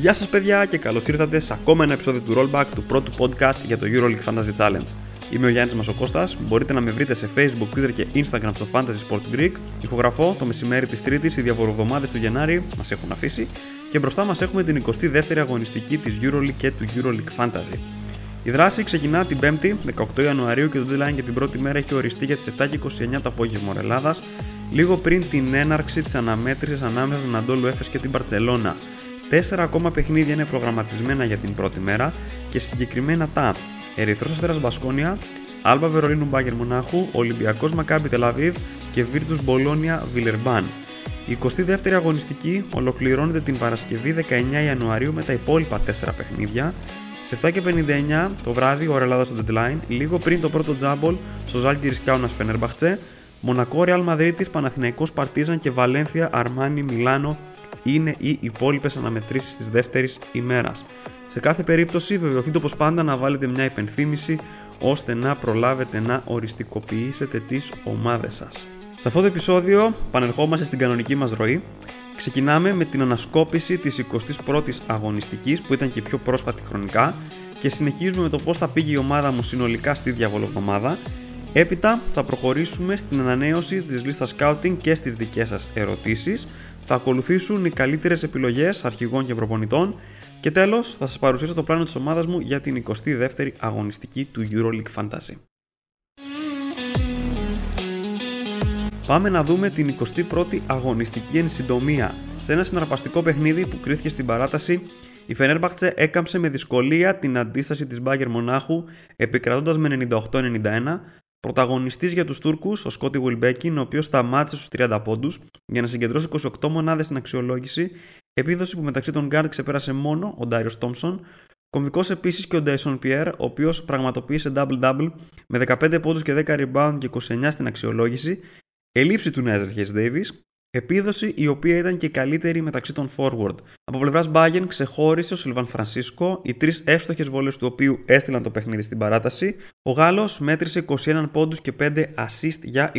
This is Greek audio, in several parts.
Γεια σας παιδιά και καλώς ήρθατε σε ακόμα ένα επεισόδιο του Rollback του πρώτου podcast για το EuroLeague Fantasy Challenge. Είμαι ο Γιάννης Μασοκώστας, μπορείτε να με βρείτε σε Facebook, Twitter και Instagram στο Fantasy Sports Greek. Ηχογραφώ το μεσημέρι της Τρίτης, οι διαβοροδομάδες του Γενάρη μας έχουν αφήσει και μπροστά μας έχουμε την 22η αγωνιστική της EuroLeague και του EuroLeague Fantasy. Η δράση ξεκινά την 5η, 18 Ιανουαρίου και το deadline για την πρώτη μέρα έχει οριστεί για τις 7.29 το απόγευμα Ελλάδας, λίγο πριν την έναρξη της αναμέτρησης ανάμεσα στην Αντόλου Έφες και την Παρτσελώνα. Τέσσερα ακόμα παιχνίδια είναι προγραμματισμένα για την πρώτη μέρα και συγκεκριμένα τα Ερυθρός Αστέρας Μπασκόνια, Άλμπα Βερολίνου Μπάγκερ Μονάχου, Ολυμπιακός Μακάμπι Τελαβίβ και Βίρτους Μπολόνια Βιλερμπάν. Η 22η αγωνιστική ολοκληρώνεται την Παρασκευή 19 Ιανουαρίου με τα υπόλοιπα 4 παιχνίδια. Σε 7.59 το βράδυ, ώρα Ελλάδα στο deadline, λίγο πριν το πρώτο τζάμπολ στο Ζάλγκη Κάουνας Φενέρμπαχτσε, Μονακό Ρεάλ Μαδρίτη, Παναθηναϊκός Παρτίζαν και Βαλένθια Αρμάνι Μιλάνο είναι οι υπόλοιπες αναμετρήσεις της δεύτερης ημέρας. Σε κάθε περίπτωση, βεβαιωθείτε όπως πάντα να βάλετε μια υπενθύμηση ώστε να προλάβετε να οριστικοποιήσετε τις ομάδες σας. Σε αυτό το επεισόδιο πανερχόμαστε στην κανονική μας ροή. Ξεκινάμε με την ανασκόπηση της 21ης αγωνιστικής που ήταν και πιο πρόσφατη χρονικά και συνεχίζουμε με το πώς θα πήγε η ομάδα μου συνολικά στη διαβολοβδομάδα. Έπειτα θα προχωρήσουμε στην ανανέωση της λίστας scouting και στις δικές σας ερωτήσεις. Θα ακολουθήσουν οι καλύτερες επιλογές αρχηγών και προπονητών και τέλος θα σας παρουσιάσω το πλάνο της ομάδας μου για την 22η αγωνιστική του EuroLeague Fantasy. Πάμε να δούμε την 21η αγωνιστική εν συντομία. Σε ένα συναρπαστικό παιχνίδι που κρίθηκε στην παράταση, η Φενέρμπαχτσε έκαμψε με δυσκολία την αντίσταση της Μπάγκερ Μονάχου επικρατώντας με 98-91 Πρωταγωνιστής για τους Τούρκους, ο Σκότι Γουιλμπέκιν, ο οποίος σταμάτησε στους 30 πόντους για να συγκεντρώσει 28 μονάδες στην αξιολόγηση, επίδοση που μεταξύ των Γκάρντ ξεπέρασε μόνο ο Ντάριο Τόμψον. Κομβικός επίσης και ο Ντέισον Πιέρ, ο οποίος πραγματοποίησε double-double με 15 πόντους και 10 rebound και 29 στην αξιολόγηση, ελήψη του Νέζερ Χέις Davis, Επίδοση η οποία ήταν και καλύτερη μεταξύ των forward. Από πλευράς Bayern ξεχώρισε ο Σιλβαν Φρανσίσκο, οι τρεις εύστοχες βόλες του οποίου έστειλαν το παιχνίδι στην παράταση. Ο Γάλλος μέτρησε 21 πόντους και 5 assist για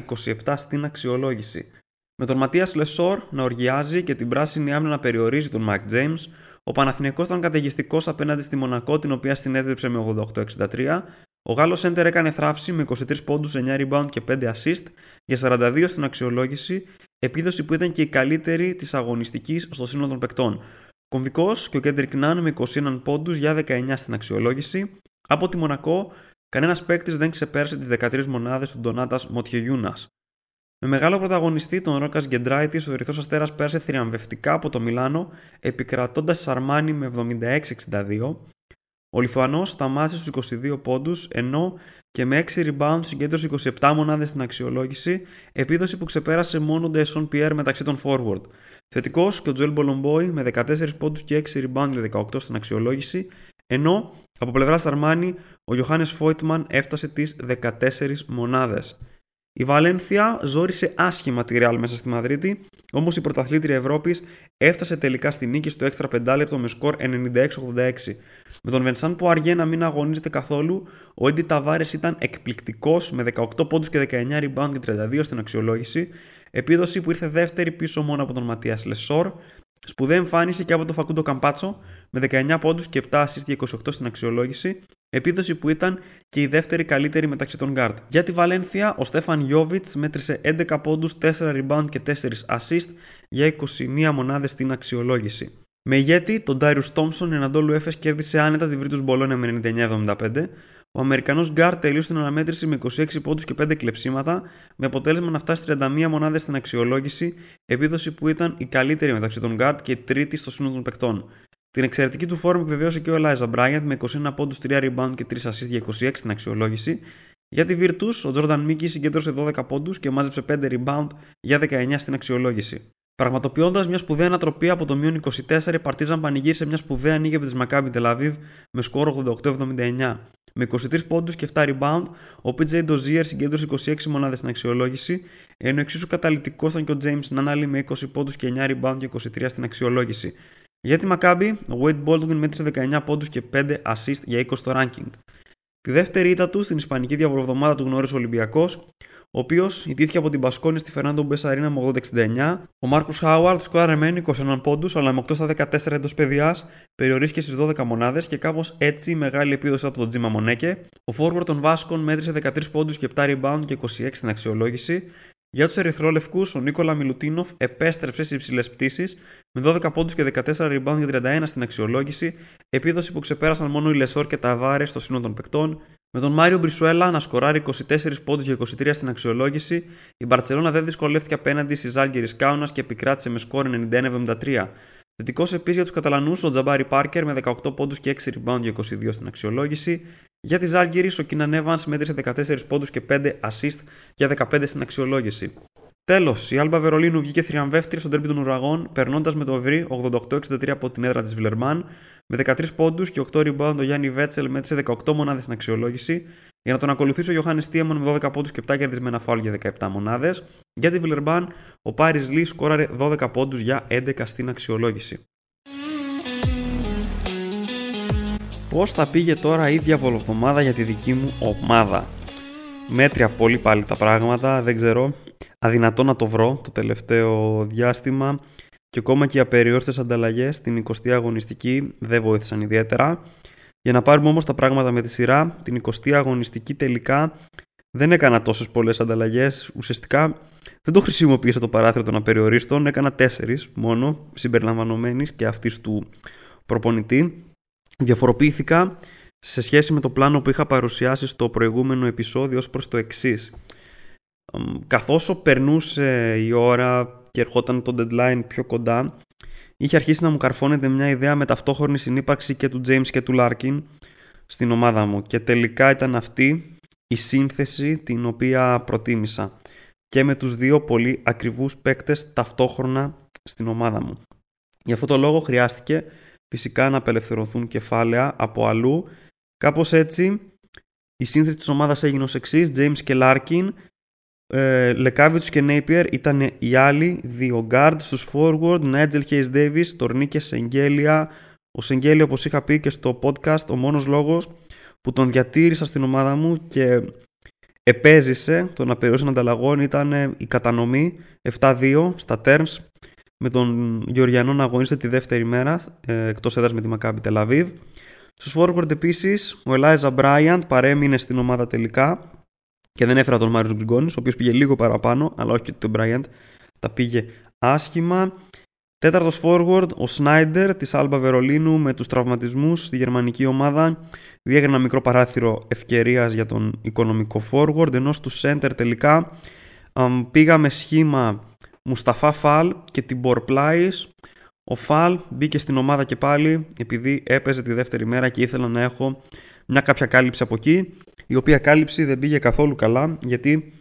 27 στην αξιολόγηση. Με τον Ματίας Λεσόρ να οργιάζει και την πράσινη άμυνα να περιορίζει τον Μάικ Τζέιμς, ο Παναθηναϊκός ήταν καταιγιστικός απέναντι στη Μονακό, την οποία συνέτριψε με 88-63. Ο Γάλλος σέντερ έκανε θραύση με 23 πόντους, 9 ριμπάουντ και 5 ασίστ για 42 στην αξιολόγηση επίδοση που ήταν και η καλύτερη της αγωνιστικής στο σύνολο των παικτών. Κομβικός και ο Κέντρικ Ναν με 21 πόντους για 19 στην αξιολόγηση. Από τη Μονακό, κανένας παίκτης δεν ξεπέρασε τις 13 μονάδες του Ντονάτας Μοτιογιούνας. Με μεγάλο πρωταγωνιστή τον Ρόκας Γκεντράιτης, ο Ερυθρός Αστέρας πέρασε θριαμβευτικά από το Μιλάνο, επικρατώντας τη Σαρμάνι με 76-62. Ο Λιθουανός σταμάτησε στους 22 πόντους, ενώ και με 6 rebound συγκέντρωσε 27 μονάδες στην αξιολόγηση, επίδοση που ξεπέρασε μόνο τον Ντέσον Pierre μεταξύ των forward. Θετικός και ο Τζουέλ Μπολομπόι με 14 πόντους και 6 rebound και 18 στην αξιολόγηση, ενώ από πλευράς Αρμάνι ο Ιωάννη Φόιτμαν έφτασε τις 14 μονάδες. Η Βαλένθια ζόρισε άσχημα τη Real μέσα στη Μαδρίτη, όμως η πρωταθλήτρια Ευρώπης έφτασε τελικά στη νίκη στο έξτρα πεντάλεπτο με σκορ 96-86. Με τον Βενσάν που αργεί να μην αγωνίζεται καθόλου, ο Έντι Ταβάρες ήταν εκπληκτικός με 18 πόντους και 19 rebound και 32 στην αξιολόγηση, επίδοση που ήρθε δεύτερη πίσω μόνο από τον Ματίας Λεσόρ. Σπουδαία εμφάνιση και από τον Φακούντο Καμπάτσο με 19 πόντους και 7 assist και 28 στην αξιολόγηση, επίδοση που ήταν και η δεύτερη καλύτερη μεταξύ των guard. Για τη Βαλένθια, ο Στέφαν Γιώβιτς μέτρησε 11 πόντους, 4 rebound και 4 assist για 21 μονάδες στην αξιολόγηση. Με ηγέτη, τον Darius Thompson, η Ανατόλου Έφε κέρδισε άνετα τη Βρήτου Μπολόνια με 99-75. Ο Αμερικανός Γκάρ τελείωσε την αναμέτρηση με 26 πόντους και 5 κλεψίματα, με αποτέλεσμα να φτάσει 31 μονάδες στην αξιολόγηση, επίδοση που ήταν η καλύτερη μεταξύ των Γκάρτ και τρίτη στο σύνολο των παικτών. Την εξαιρετική του φόρμα επιβεβαίωσε και ο Eliza Bryant με 21 πόντους, 3 rebound και 3 assists για 26 στην αξιολόγηση. Για τη Virtus, ο Jordan Mickey συγκέντρωσε 12 πόντους και μάζεψε 5 rebound για 19 στην αξιολόγηση. Πραγματοποιώντας μια σπουδαία ανατροπή από το μείον 24, η Παρτίζαν πανηγύρισε μια σπουδαία νίκη από τη Μακάμπι Τελαβίβ με σκορ 88-79. Με 23 πόντους και 7 rebound, ο PJ Dozier συγκέντρωσε 26 μονάδες στην αξιολόγηση, ενώ εξίσου καταλητικός ήταν και ο James Νάναλι με 20 πόντους και 9 rebound και 23 στην αξιολόγηση. Για τη Maccabi, ο Wade Baldwin μέτρησε 19 πόντους και 5 assist για 20 στο ranking. Τη δεύτερη ήττα του στην Ισπανική διαβολοβδομάδα του γνώρισε ο Ολυμπιακός, ο οποίος ιτήθηκε από την Πασκόνη στη Φερνάντο Μπεσαρίνα με 80-69. Ο Μάρκους Χάουαρτ σκόραρε μεν 21 πόντους, αλλά με 8 στα 14 εντός παιδιάς περιορίστηκε στις 12 μονάδες και κάπως έτσι μεγάλη επίδοση από τον Τζίμα Μονέκε. Ο Φόρουαρ των Βάσκων μέτρησε 13 πόντους και 7 rebound και 26 στην αξιολόγηση. Για τους Ερυθρόλευκους, ο Νίκολα Μιλουτίνοφ επέστρεψε στις υψηλές πτήσεις με 12 πόντους και 14 ριμπάουντ για 31 στην αξιολόγηση, επίδοση που ξεπέρασαν μόνο οι Λεσόρ και Ταβάρες στο σύνολο των παικτών. Με τον Ντάριο Μπριθουέλα να σκοράρει 24 πόντους για 23 στην αξιολόγηση, η Μπαρσελόνα δεν δυσκολεύτηκε απέναντι στη Ζαλγκίρις Κάουνας και επικράτησε με σκορ 91-73. Θετικό επίσης για τους Καταλανούς ο Τζαμπάρι Πάρκερ με 18 πόντους και 6 ριμπάουντ για 22 στην αξιολόγηση. Για τη Ζαλγκίρις, ο Κίναν Έβανς μέτρησε 14 πόντους και 5 ασίστ για 15 στην αξιολόγηση. Τέλος, η Άλμπα Βερολίνου βγήκε θριαμβεύτρια στον τέρμι των ουραγών, περνώντας με το ευρύ 88-63 από την έδρα της Βιλερμάν. Με 13 πόντους και 8 rebound, ο Γιάννη Βέτσελ μέτρησε 18 μονάδες στην αξιολόγηση. Για να τον ακολουθήσει ο Ιωάννη Τίαμον με 12 πόντους και 7 κερδισμένα φάουλ για 17 μονάδες. Για τη Βιλερμάν, ο Πάρι Λί σκόραρε 12 πόντους για 11 στην αξιολόγηση. Πώς θα πήγε τώρα η διαβολοβδομάδα για τη δική μου ομάδα. Μέτρια πολύ πάλι τα πράγματα, δεν ξέρω. Αδυνατό να το βρω το τελευταίο διάστημα και ακόμα και οι απεριόριστες ανταλλαγές στην 20η αγωνιστική δεν βοήθησαν ιδιαίτερα. Για να πάρουμε όμως τα πράγματα με τη σειρά, την 20η αγωνιστική τελικά δεν έκανα τόσες πολλές ανταλλαγές. Ουσιαστικά δεν το χρησιμοποίησα το παράθυρο των απεριορίστων, έκανα τέσσερις μόνο, συμπεριλαμβανομένης και αυτής του προπονητή διαφοροποιήθηκα σε σχέση με το πλάνο που είχα παρουσιάσει στο προηγούμενο επεισόδιο ως προς το εξής. Καθώς περνούσε η ώρα και ερχόταν το deadline πιο κοντά, είχε αρχίσει να μου καρφώνεται μια ιδέα με ταυτόχρονη συνύπαρξη και του James και του Larkin στην ομάδα μου και τελικά ήταν αυτή η σύνθεση την οποία προτίμησα και με τους δύο πολύ ακριβούς παίκτες ταυτόχρονα στην ομάδα μου. Γι' αυτό το λόγο χρειάστηκε φυσικά να απελευθερωθούν κεφάλαια από αλλού. Κάπως έτσι η σύνθεση της ομάδας έγινε ως εξής, James και Larkin, ε, Λεκάβιτς και Napier ήταν οι άλλοι δύο guard στους forward, Nigel Hayes Davis, Τορνίκε Σεγγέλια, ο Σεγγέλια όπως είχα πει και στο podcast, ο μόνος λόγος που τον διατήρησα στην ομάδα μου και επέζησε τον απεριόρισμα ανταλλαγών ήταν η κατανομή. 7-2 στα terms με τον Γεωργιανό να αγωνίζεται τη δεύτερη μέρα ε, εκτός έδρας με τη Μακάμπη Τελαβίβ. Στους forward επίσης ο Eliza Bryant παρέμεινε στην ομάδα τελικά και δεν έφερα τον Μάριος Γκριγκόνης, ο οποίος πήγε λίγο παραπάνω, αλλά όχι και τον Bryant, τα πήγε άσχημα. Τέταρτος forward, ο Σνάιντερ της Άλμπα Βερολίνου με τους τραυματισμούς στη γερμανική ομάδα διέγραψε ένα μικρό παράθυρο ευκαιρίας για τον οικονομικό forward, ενώ του center τελικά πήγαμε σχήμα Μουσταφά Φαλ και την Πλάις. Ο Φαλ μπήκε στην ομάδα και πάλι επειδή έπαιζε τη δεύτερη μέρα και ήθελα να έχω μια κάποια κάλυψη από εκεί η οποία κάλυψη δεν πήγε καθόλου καλά γιατί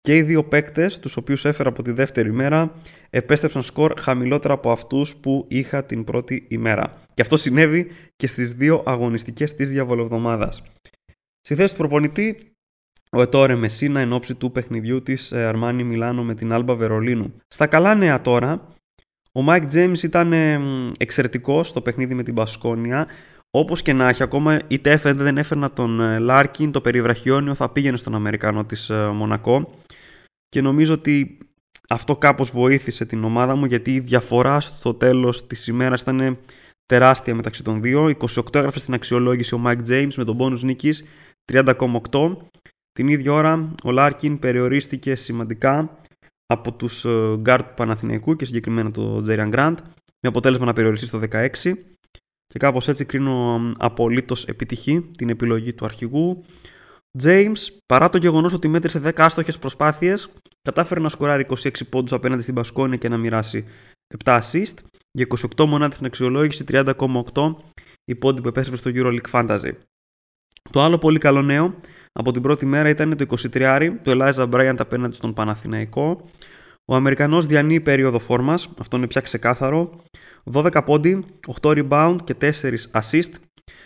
και οι δύο παίκτες, τους οποίους έφερα από τη δεύτερη μέρα, επέστρεψαν σκορ χαμηλότερα από αυτούς που είχα την πρώτη ημέρα. Και αυτό συνέβη και στις δύο αγωνιστικές της διαβολοβδομάδας. Στη θέση του προπονητή ο Ετόρε Μεσίνα εν όψει του παιχνιδιού της Αρμάνι Μιλάνο με την Άλμπα Βερολίνου. Στα καλά νέα τώρα, ο Μάικ Τζέιμς ήταν εξαιρετικός στο παιχνίδι με την Μπασκόνια. Όπως και να έχει, ακόμα είτε έφερνα δεν έφερνα τον Λάρκιν, το περιβραχιόνιο θα πήγαινε στον Αμερικάνο της ε, Μονακό. Και νομίζω ότι αυτό κάπως βοήθησε την ομάδα μου γιατί η διαφορά στο τέλος της ημέρας ήταν τεράστια μεταξύ των δύο. 28 έγραψε στην αξιολόγηση ο Mike James με το μπόνους νίκης 30,8 την ίδια ώρα ο Λάρκιν περιορίστηκε σημαντικά από τους γκαρντ του Παναθηναϊκού και συγκεκριμένα το Τζέριαν Γκραντ με αποτέλεσμα να περιοριστεί στο 16 και κάπως έτσι κρίνω απολύτως επιτυχή την επιλογή του αρχηγού. James, παρά το γεγονός ότι μέτρησε 10 άστοχες προσπάθειες, κατάφερε να σκοράρει 26 πόντους απέναντι στην Μπασκόνια και να μοιράσει 7 assist για 28 μονάδες στην αξιολόγηση, 30,8 η πόντι που επέστρεψε στο EuroLeague Fantasy. Το άλλο πολύ καλό νέο από την πρώτη μέρα ήταν το 23 του Eliza Bryant απέναντι στον Παναθηναϊκό. Ο Αμερικανός διανύει περίοδο φόρμας, αυτό είναι πια ξεκάθαρο. 12 πόντι, 8 rebound και 4 assist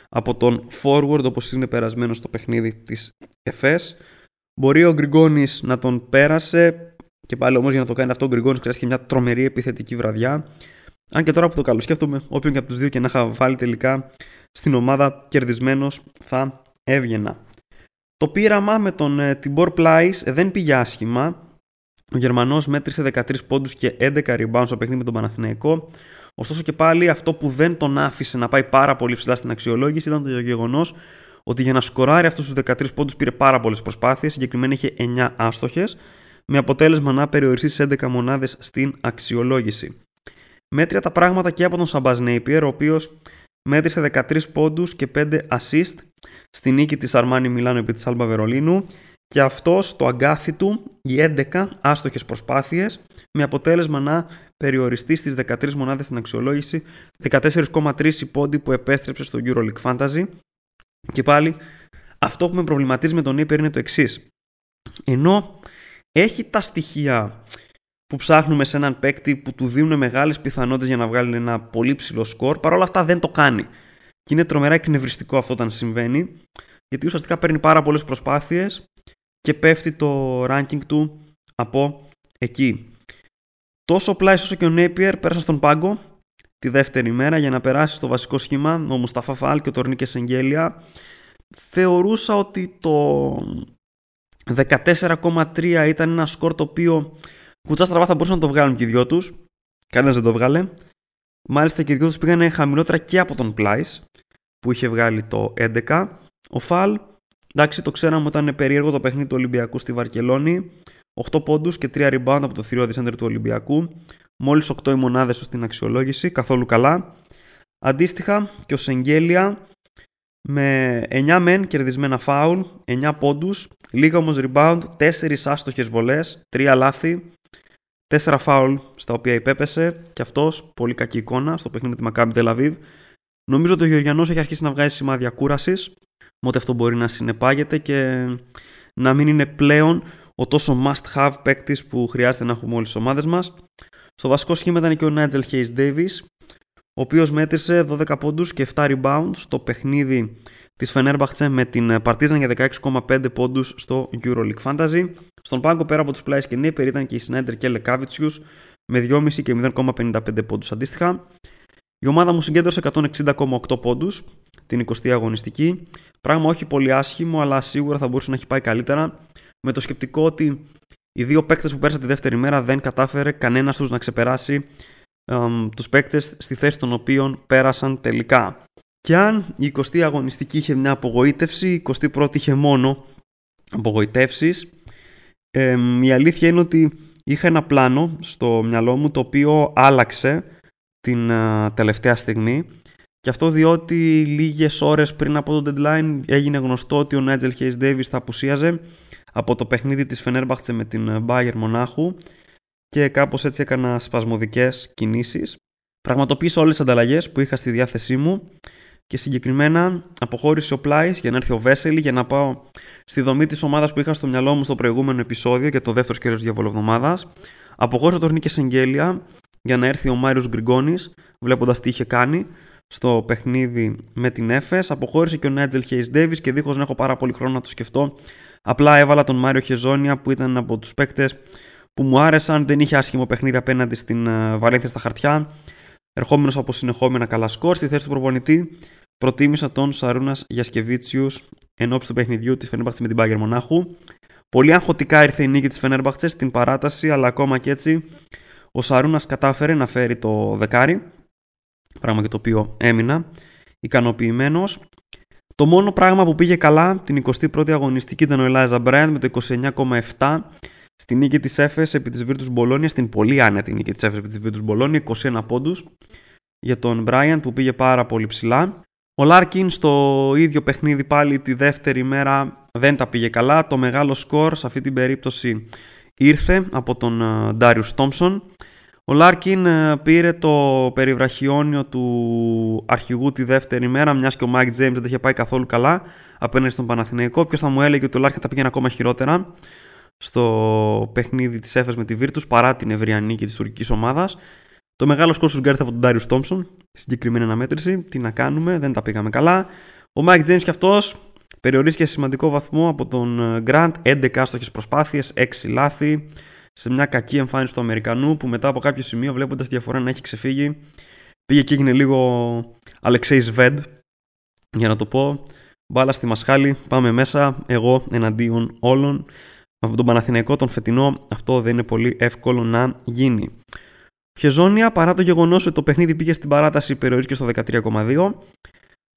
από τον forward όπως είναι περασμένο στο παιχνίδι της ΕΦΕΣ. Μπορεί ο Γκριγκόνης να τον πέρασε και πάλι όμως για να το κάνει αυτό ο Γκριγκόνης χρειάστηκε μια τρομερή επιθετική βραδιά. Αν και τώρα που το καλοσκέφτομαι, όποιον και από τους δύο και να είχα βάλει τελικά στην ομάδα κερδισμένος θα έβγαινα. Το πείραμα με τον Τιμπορ Πλάις δεν πήγε άσχημα. Ο Γερμανός μέτρησε 13 πόντους και 11 rebounds στο παιχνίδι με τον Παναθηναϊκό. Ωστόσο και πάλι αυτό που δεν τον άφησε να πάει πάρα πολύ ψηλά στην αξιολόγηση ήταν το γεγονός ότι για να σκοράρει αυτούς τους 13 πόντους πήρε πάρα πολλές προσπάθειες. Συγκεκριμένα είχε 9 άστοχες, με αποτέλεσμα να περιοριστεί σε 11 μονάδες στην αξιολόγηση. Μέτρια τα πράγματα και από τον Σαμπάζ Νέιπιερ, ο οποίος μέτρησε 13 πόντους και 5 assist στη νίκη της Αρμάνι Μιλάνο επί της Άλμπα Βερολίνου και αυτό το αγκάθι του οι 11 άστοχες προσπάθειες με αποτέλεσμα να περιοριστεί στις 13 μονάδες στην αξιολόγηση 14,3 πόντι που επέστρεψε στο EuroLeague Fantasy και πάλι αυτό που με προβληματίζει με τον Ήπερ είναι το εξής. ενώ έχει τα στοιχεία που ψάχνουμε σε έναν παίκτη που του δίνουν μεγάλες πιθανότητες για να βγάλει ένα πολύ ψηλό σκορ παρόλα αυτά δεν το κάνει και είναι τρομερά εκνευριστικό αυτό όταν συμβαίνει γιατί ουσιαστικά παίρνει πάρα πολλές προσπάθειες και πέφτει το ranking του από εκεί. Τόσο ο Πλάις όσο και ο Νέπιερ πέρασαν στον πάγκο τη δεύτερη μέρα για να περάσει στο βασικό σχήμα ο Μουσταφά Φάλ και ο Τορνίκε Σεγγέλια. Θεωρούσα ότι το 14,3 ήταν ένα σκορ το οποίο κουτσά στραβά θα μπορούσαν να το βγάλουν και οι δυο τους. Κανένας δεν το βγάλε. Μάλιστα και οι δυο τους πήγαν χαμηλότερα και από τον Πλάις που είχε βγάλει το 11. Ο Φαλ Εντάξει, το ξέραμε όταν είναι περίεργο το παιχνίδι του Ολυμπιακού στη Βαρκελόνη. 8 πόντους και 3 rebound από το θηριώδη center του Ολυμπιακού. Μόλις 8 οι μονάδες στην αξιολόγηση, καθόλου καλά. Αντίστοιχα και ο Σεγγέλια με 9 μεν κερδισμένα φάουλ, 9 πόντους, λίγα όμως rebound, 4 άστοχες βολές, 3 λάθη, 4 φάουλ στα οποία υπέπεσε και αυτός πολύ κακή εικόνα στο παιχνίδι με τη Maccabi Tel Aviv. Νομίζω ότι ο Γεωργιανός έχει αρχίσει να βγάζει σημάδια κούρασης Οπότε αυτό μπορεί να συνεπάγεται και να μην είναι πλέον ο τόσο must have παίκτης που χρειάζεται να έχουμε όλες τις ομάδες μας. Στο βασικό σχήμα ήταν και ο Nigel Hayes Davis, ο οποίος μέτρησε 12 πόντους και 7 rebounds στο παιχνίδι της Fenerbahce με την Partizan για 16,5 πόντους στο EuroLeague Fantasy. Στον πάγκο πέρα από τους Πλάις και Νίπερ ήταν και η Snyder και Lekavitsius με 2,5 και 0,55 πόντους αντίστοιχα. Η ομάδα μου συγκέντρωσε 160,8 πόντους την 20η αγωνιστική. Πράγμα όχι πολύ άσχημο, αλλά σίγουρα θα μπορούσε να έχει πάει καλύτερα. Με το σκεπτικό ότι οι δύο παίκτες που πέρασαν τη δεύτερη μέρα δεν κατάφερε κανένας τους να ξεπεράσει του τους παίκτες στη θέση των οποίων πέρασαν τελικά. Και αν η 20η αγωνιστική είχε μια απογοήτευση, η 21η είχε μόνο απογοητεύσει. η αλήθεια είναι ότι είχα ένα πλάνο στο μυαλό μου το οποίο άλλαξε την τελευταία στιγμή και αυτό διότι λίγες ώρες πριν από το deadline έγινε γνωστό ότι ο Nigel Hayes Davis θα απουσίαζε από το παιχνίδι της Fenerbahce με την Bayern Μονάχου και κάπως έτσι έκανα σπασμωδικές κινήσεις. Πραγματοποίησα όλες τις ανταλλαγές που είχα στη διάθεσή μου και συγκεκριμένα αποχώρησε ο Πλάις για να έρθει ο Βέσελη για να πάω στη δομή της ομάδας που είχα στο μυαλό μου στο προηγούμενο επεισόδιο για το δεύτερο σκέλος διαβολοβδομάδας. Αποχώρησε ο Τορνίκε Σεγγέλια για να έρθει ο Μάριο Γκριγκόνης, βλέποντας τι είχε κάνει στο παιχνίδι με την Έφες. Αποχώρησε και ο Νέτζελ Χέις Ντέβις και δίχως να έχω πάρα πολύ χρόνο να το σκεφτώ. Απλά έβαλα τον Μάριο Χεζόνια που ήταν από τους παίκτες που μου άρεσαν. Δεν είχε άσχημο παιχνίδι απέναντι στην ε, Βαλένθια στα χαρτιά. Ερχόμενος από συνεχόμενα καλά σκορ στη θέση του προπονητή, προτίμησα τον Σαρούνας Γιασκεβίτσιους εν ώψη του παιχνιδιού της Φενέρμπαχτσε με την Πάγκερ Μονάχου. Πολύ αγχωτικά ήρθε η νίκη της Φενέρμπαχτσε στην παράταση, αλλά ακόμα και έτσι ο Σαρούνας κατάφερε να φέρει το δεκάρι πράγμα για το οποίο έμεινα ικανοποιημένος. Το μόνο πράγμα που πήγε καλά την 21η αγωνιστική ήταν ο Ελάιζα Μπράιαντ με το 29,7 στη νίκη της Έφε επί της Virtus Μπολόνια, στην πολύ άνετη νίκη της Έφε επί της Virtus Μπολόνια, 21 πόντους για τον Μπράιαντ που πήγε πάρα πολύ ψηλά. Ο Λάρκιν στο ίδιο παιχνίδι πάλι τη δεύτερη μέρα δεν τα πήγε καλά. Το μεγάλο σκορ σε αυτή την περίπτωση ήρθε από τον Ντάριους Τόμσον ο Λάρκιν ε, πήρε το περιβραχιόνιο του αρχηγού τη δεύτερη μέρα, μιας και ο Μάικ Τζέιμς δεν είχε πάει καθόλου καλά απέναντι στον Παναθηναϊκό. Ποιος θα μου έλεγε ότι ο Λάρκιν τα πήγαινε ακόμα χειρότερα; Στο παιχνίδι της Έφε με τη Βίρτους παρά την ευρεία νίκη της τουρκικής ομάδας. Το μεγάλο σκορ του από τον Ντάριους Τόμσον, συγκεκριμένη αναμέτρηση. Τι να κάνουμε, δεν τα πήγαμε καλά. Ο Μάικ Τζέιμς και αυτός περιορίστηκε σε σημαντικό βαθμό από τον Γκραντ. 11 άστοχες προσπάθειες, 6 λάθη σε μια κακή εμφάνιση του Αμερικανού που μετά από κάποιο σημείο βλέποντας τη διαφορά να έχει ξεφύγει πήγε και έγινε λίγο Αλεξέη Σβέντ για να το πω Μπάλα στη μασχάλη, πάμε μέσα, εγώ εναντίον όλων. Με τον Παναθηναϊκό τον φετινό αυτό δεν είναι πολύ εύκολο να γίνει. Χεζόνια, παρά το γεγονός ότι το παιχνίδι πήγε στην παράταση, περιορίστηκε στο 13,2.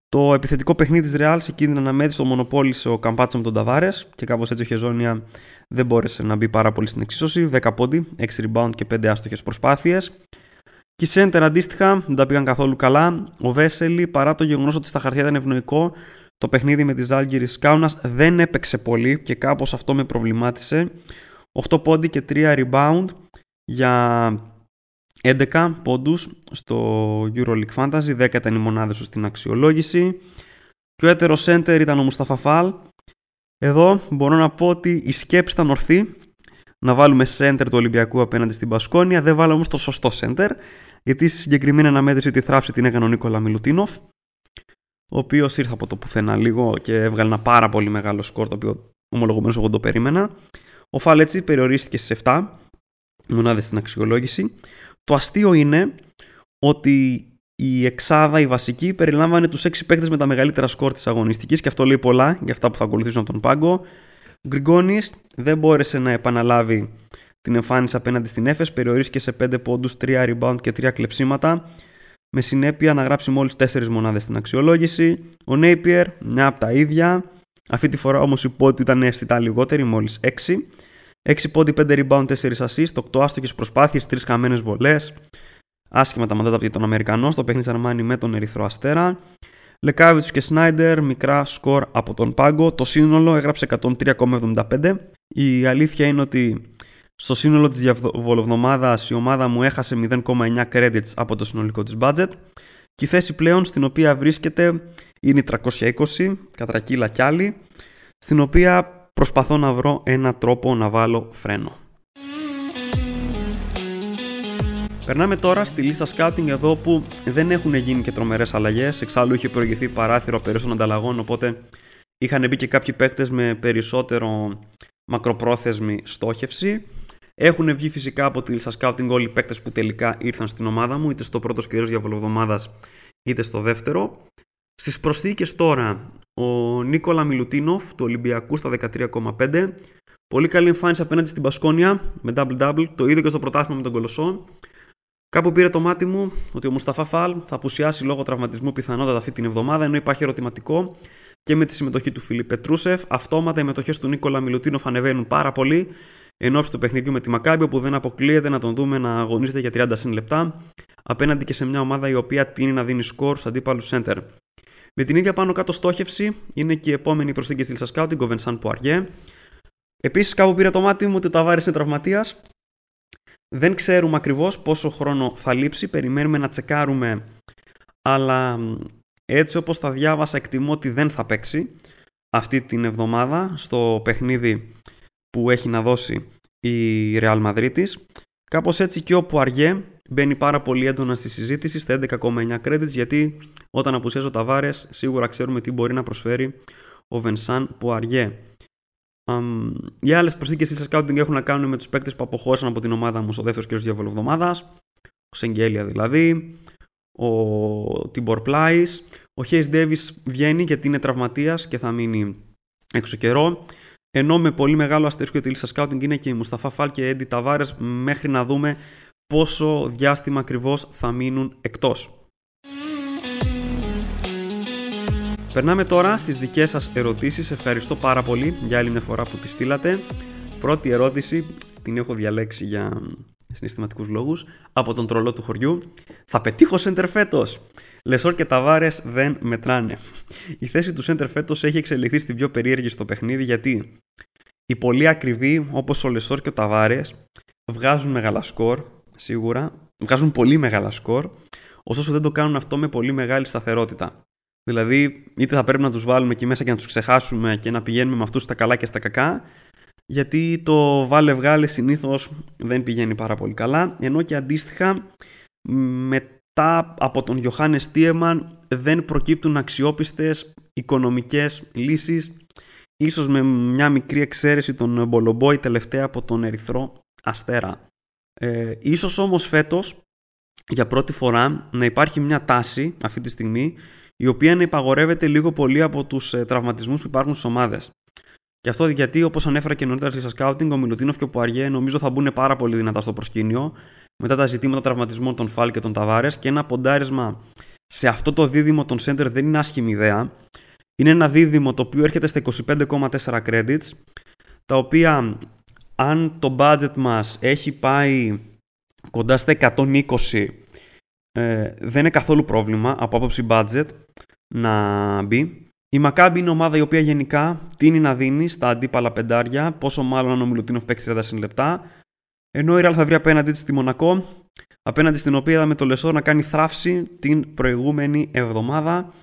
Το επιθετικό παιχνίδι της Real σε κίνδυνο να μέτρησε το μονοπόλησε ο Καμπάτσο με τον Ταβάρες και κάπως έτσι ο Χεζόνια δεν μπόρεσε να μπει πάρα πολύ στην εξίσωση. 10 πόντι, 6 rebound και 5 άστοχες προσπάθειες. Και οι Σέντερ αντίστοιχα δεν τα πήγαν καθόλου καλά. Ο Βέσελη, παρά το γεγονός ότι στα χαρτιά ήταν ευνοϊκό, το παιχνίδι με τη Ζάλγκυρη Κάουνα δεν έπαιξε πολύ και κάπως αυτό με προβλημάτισε. 8 πόντι και 3 rebound για 11 πόντους στο EuroLeague Fantasy, 10 ήταν οι μονάδες τους στην αξιολόγηση. Και ο έτερος center ήταν ο Μουσταφα Φάλ. Εδώ μπορώ να πω ότι η σκέψη ήταν ορθή. Να βάλουμε center του Ολυμπιακού απέναντι στην Πασκόνια, δεν βάλαμε όμως το σωστό center γιατί στη συγκεκριμένη αναμέτρηση τη θράψη την έκανε ο Νίκολα Μιλουτίνοφ ο οποίος ήρθε από το πουθενά λίγο και έβγαλε ένα πάρα πολύ μεγάλο σκορ το οποίο ομολογουμένως εγώ το περίμενα. Ο Φάλ έτσι περιορίστηκε στις 7 μονάδες στην αξιολόγηση. Το αστείο είναι ότι η εξάδα, η βασική, περιλάμβανε τους 6 παίκτες με τα μεγαλύτερα σκορ της αγωνιστικής και αυτό λέει πολλά για αυτά που θα ακολουθήσουν από τον πάγκο. Γκριγκόνης δεν μπόρεσε να επαναλάβει την εμφάνιση απέναντι στην Έφε, περιορίστηκε σε 5 πόντους, 3 rebound και 3 κλεψίματα. Με συνέπεια να γράψει μόλι 4 μονάδες στην αξιολόγηση. Ο Νέιπιερ, μια από τα ίδια. Αυτή τη φορά όμως η πόντι ήταν αισθητά λιγότερη, μόλις 6. 6 πόντι, 5 rebound, 4 assist, 8 άστοχες προσπάθειες, 3 χαμένες βολές. Άσχημα τα μαντάτα από τον Αμερικανό στο παιχνίδι Αρμάνι με τον Ερυθρό Αστέρα. Λεκάβιτ και Σνάιντερ, μικρά σκορ από τον Πάγκο. Το σύνολο έγραψε 103,75. Η αλήθεια είναι ότι στο σύνολο της διαβολοβδομάδας η ομάδα μου έχασε 0,9 credits από το συνολικό της budget και η θέση πλέον στην οποία βρίσκεται είναι η 320, κατρακύλα κι άλλη, στην οποία προσπαθώ να βρω ένα τρόπο να βάλω φρένο. Περνάμε τώρα στη λίστα scouting εδώ που δεν έχουν γίνει και τρομερές αλλαγές. Εξάλλου είχε προηγηθεί παράθυρο περισσότερων ανταλλαγών, οπότε είχαν μπει και κάποιοι παίχτε με περισσότερο μακροπρόθεσμη στόχευση. Έχουν βγει φυσικά από τη λίστα scouting όλοι οι παίκτες που τελικά ήρθαν στην ομάδα μου, είτε στο πρώτο σκερό διαβολοβδομάδας είτε στο δεύτερο. Στις προσθήκες τώρα, ο Νίκολα Μιλουτίνοφ του Ολυμπιακού στα 13,5. Πολύ καλή εμφάνιση απέναντι στην Πασκόνια με double-double. Το είδε και στο πρωτάθλημα με τον Κολοσσό. Κάπου πήρε το μάτι μου ότι ο Μουσταφά Φαλ θα απουσιάσει λόγω τραυματισμού πιθανότατα αυτή την εβδομάδα, ενώ υπάρχει ερωτηματικό και με τη συμμετοχή του Φιλίπ Πετρούσεφ. Αυτόματα οι μετοχές του Νίκολα Μιλουτίνοφ ανεβαίνουν πάρα πολύ εν ώψη του παιχνιδιού με τη Μακάμπιο που δεν αποκλείεται να τον δούμε να αγωνίζεται για 30 συν λεπτά απέναντι και σε μια ομάδα η οποία τίνει να δίνει σκορ στους αντίπαλους center. Με την ίδια πάνω κάτω στόχευση είναι και η επόμενη προσθήκη στη Λίσσα την Κοβενσάν Πουαριέ. Επίσης, κάπου πήρε το μάτι μου ότι ο Ταβάρης είναι τραυματίας. Δεν ξέρουμε ακριβώς πόσο χρόνο θα λείψει. Περιμένουμε να τσεκάρουμε. Αλλά έτσι όπως τα διάβασα εκτιμώ ότι δεν θα παίξει αυτή την εβδομάδα στο παιχνίδι που έχει να δώσει η Real Madrid Κάπως έτσι και ο Πουαριέ μπαίνει πάρα πολύ έντονα στη συζήτηση στα 11,9 credits γιατί όταν απουσιάζει ο Ταβάρες σίγουρα ξέρουμε τι μπορεί να προσφέρει ο Βενσάν Πουαριέ. Um, οι άλλες προσθήκες της scouting έχουν να κάνουν με τους παίκτες που αποχώρησαν από την ομάδα μου στο δεύτερος και διάβολο εβδομάδας. Ο Σεγγέλια δηλαδή, ο Τιμπορ Πλάις. Ο Χέις Ντέβις βγαίνει γιατί είναι τραυματίας και θα μείνει έξω καιρό. Ενώ με πολύ μεγάλο αστερίσκο για τη λίστα scouting είναι και η Μουσταφά Φάλ και Έντι Ταβάρες μέχρι να δούμε πόσο διάστημα ακριβώς θα μείνουν εκτός. Περνάμε τώρα στις δικές σας ερωτήσεις. Ευχαριστώ πάρα πολύ για άλλη μια φορά που τις στείλατε. Πρώτη ερώτηση, την έχω διαλέξει για συναισθηματικούς λόγους, από τον τρολό του χωριού. Θα πετύχω σέντερ φέτος. Λεσόρ και Ταβάρες δεν μετράνε. Η θέση του σέντερ φέτος έχει εξελιχθεί στην πιο περίεργη στο παιχνίδι γιατί οι πολύ ακριβοί όπως ο Λεσόρ και ο Ταβάρες βγάζουν μεγάλα σκορ, σίγουρα, βγάζουν πολύ μεγάλα σκορ, ωστόσο δεν το κάνουν αυτό με πολύ μεγάλη σταθερότητα. Δηλαδή, είτε θα πρέπει να τους βάλουμε εκεί μέσα και να τους ξεχάσουμε και να πηγαίνουμε με αυτούς στα καλά και στα κακά, γιατί το βάλε βγάλε συνήθως δεν πηγαίνει πάρα πολύ καλά. Ενώ και αντίστοιχα, μετά από τον Γιωχάνε Τίεμαν δεν προκύπτουν αξιόπιστες οικονομικές λύσεις. Ίσως με μια μικρή εξαίρεση τον Μπολομπόη τελευταία από τον Ερυθρό Αστέρα. Ε, ίσως όμως φέτος για πρώτη φορά να υπάρχει μια τάση αυτή τη στιγμή η οποία να υπαγορεύεται λίγο πολύ από τους ε, τραυματισμούς που υπάρχουν στις ομάδες. Και αυτό γιατί, όπως ανέφερα και νωρίτερα στη Scouting, ο Μιλουτίνοφ και ο Πουαριέ νομίζω θα μπουν πάρα πολύ δυνατά στο προσκήνιο μετά τα ζητήματα τραυματισμών των Φάλ και των Ταβάρες και ένα ποντάρισμα σε αυτό το δίδυμο των center δεν είναι άσχημη ιδέα. Είναι ένα δίδυμο το οποίο έρχεται στα 25,4 credits, τα οποία αν το budget μας έχει πάει κοντά στα 120, ε, δεν είναι καθόλου πρόβλημα από άποψη budget να μπει. Η Maccabi είναι ομάδα η οποία γενικά τίνει να δίνει στα αντίπαλα πεντάρια, πόσο μάλλον αν ο Μιλουτίνοφ παίξει 30 λεπτά. Ενώ η Real θα βρει απέναντί της στη Μονακό, απέναντι στην οποία είδαμε το Λεσόρ να κάνει θράψη την προηγούμενη εβδομάδα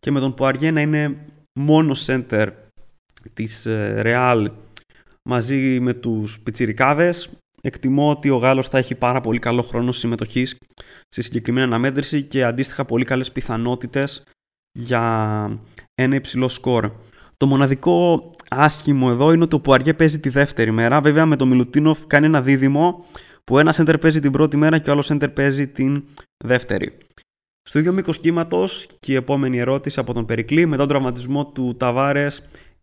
και με τον Πουαριέ να είναι μόνο center της ε, Real μαζί με τους πιτσιρικάδες. Εκτιμώ ότι ο Γάλλος θα έχει πάρα πολύ καλό χρόνο συμμετοχής στη συγκεκριμένη αναμέτρηση και αντίστοιχα πολύ καλές πιθανότητες για ένα υψηλό σκορ. Το μοναδικό άσχημο εδώ είναι ότι ο Πουαριέ παίζει τη δεύτερη μέρα. Βέβαια με το Μιλουτίνοφ κάνει ένα δίδυμο που ένα center παίζει την πρώτη μέρα και ο άλλος center παίζει την δεύτερη. Στο ίδιο μήκος κύματος και η επόμενη ερώτηση από τον Περικλή. Μετά τον τραυματισμό του Ταβάρες,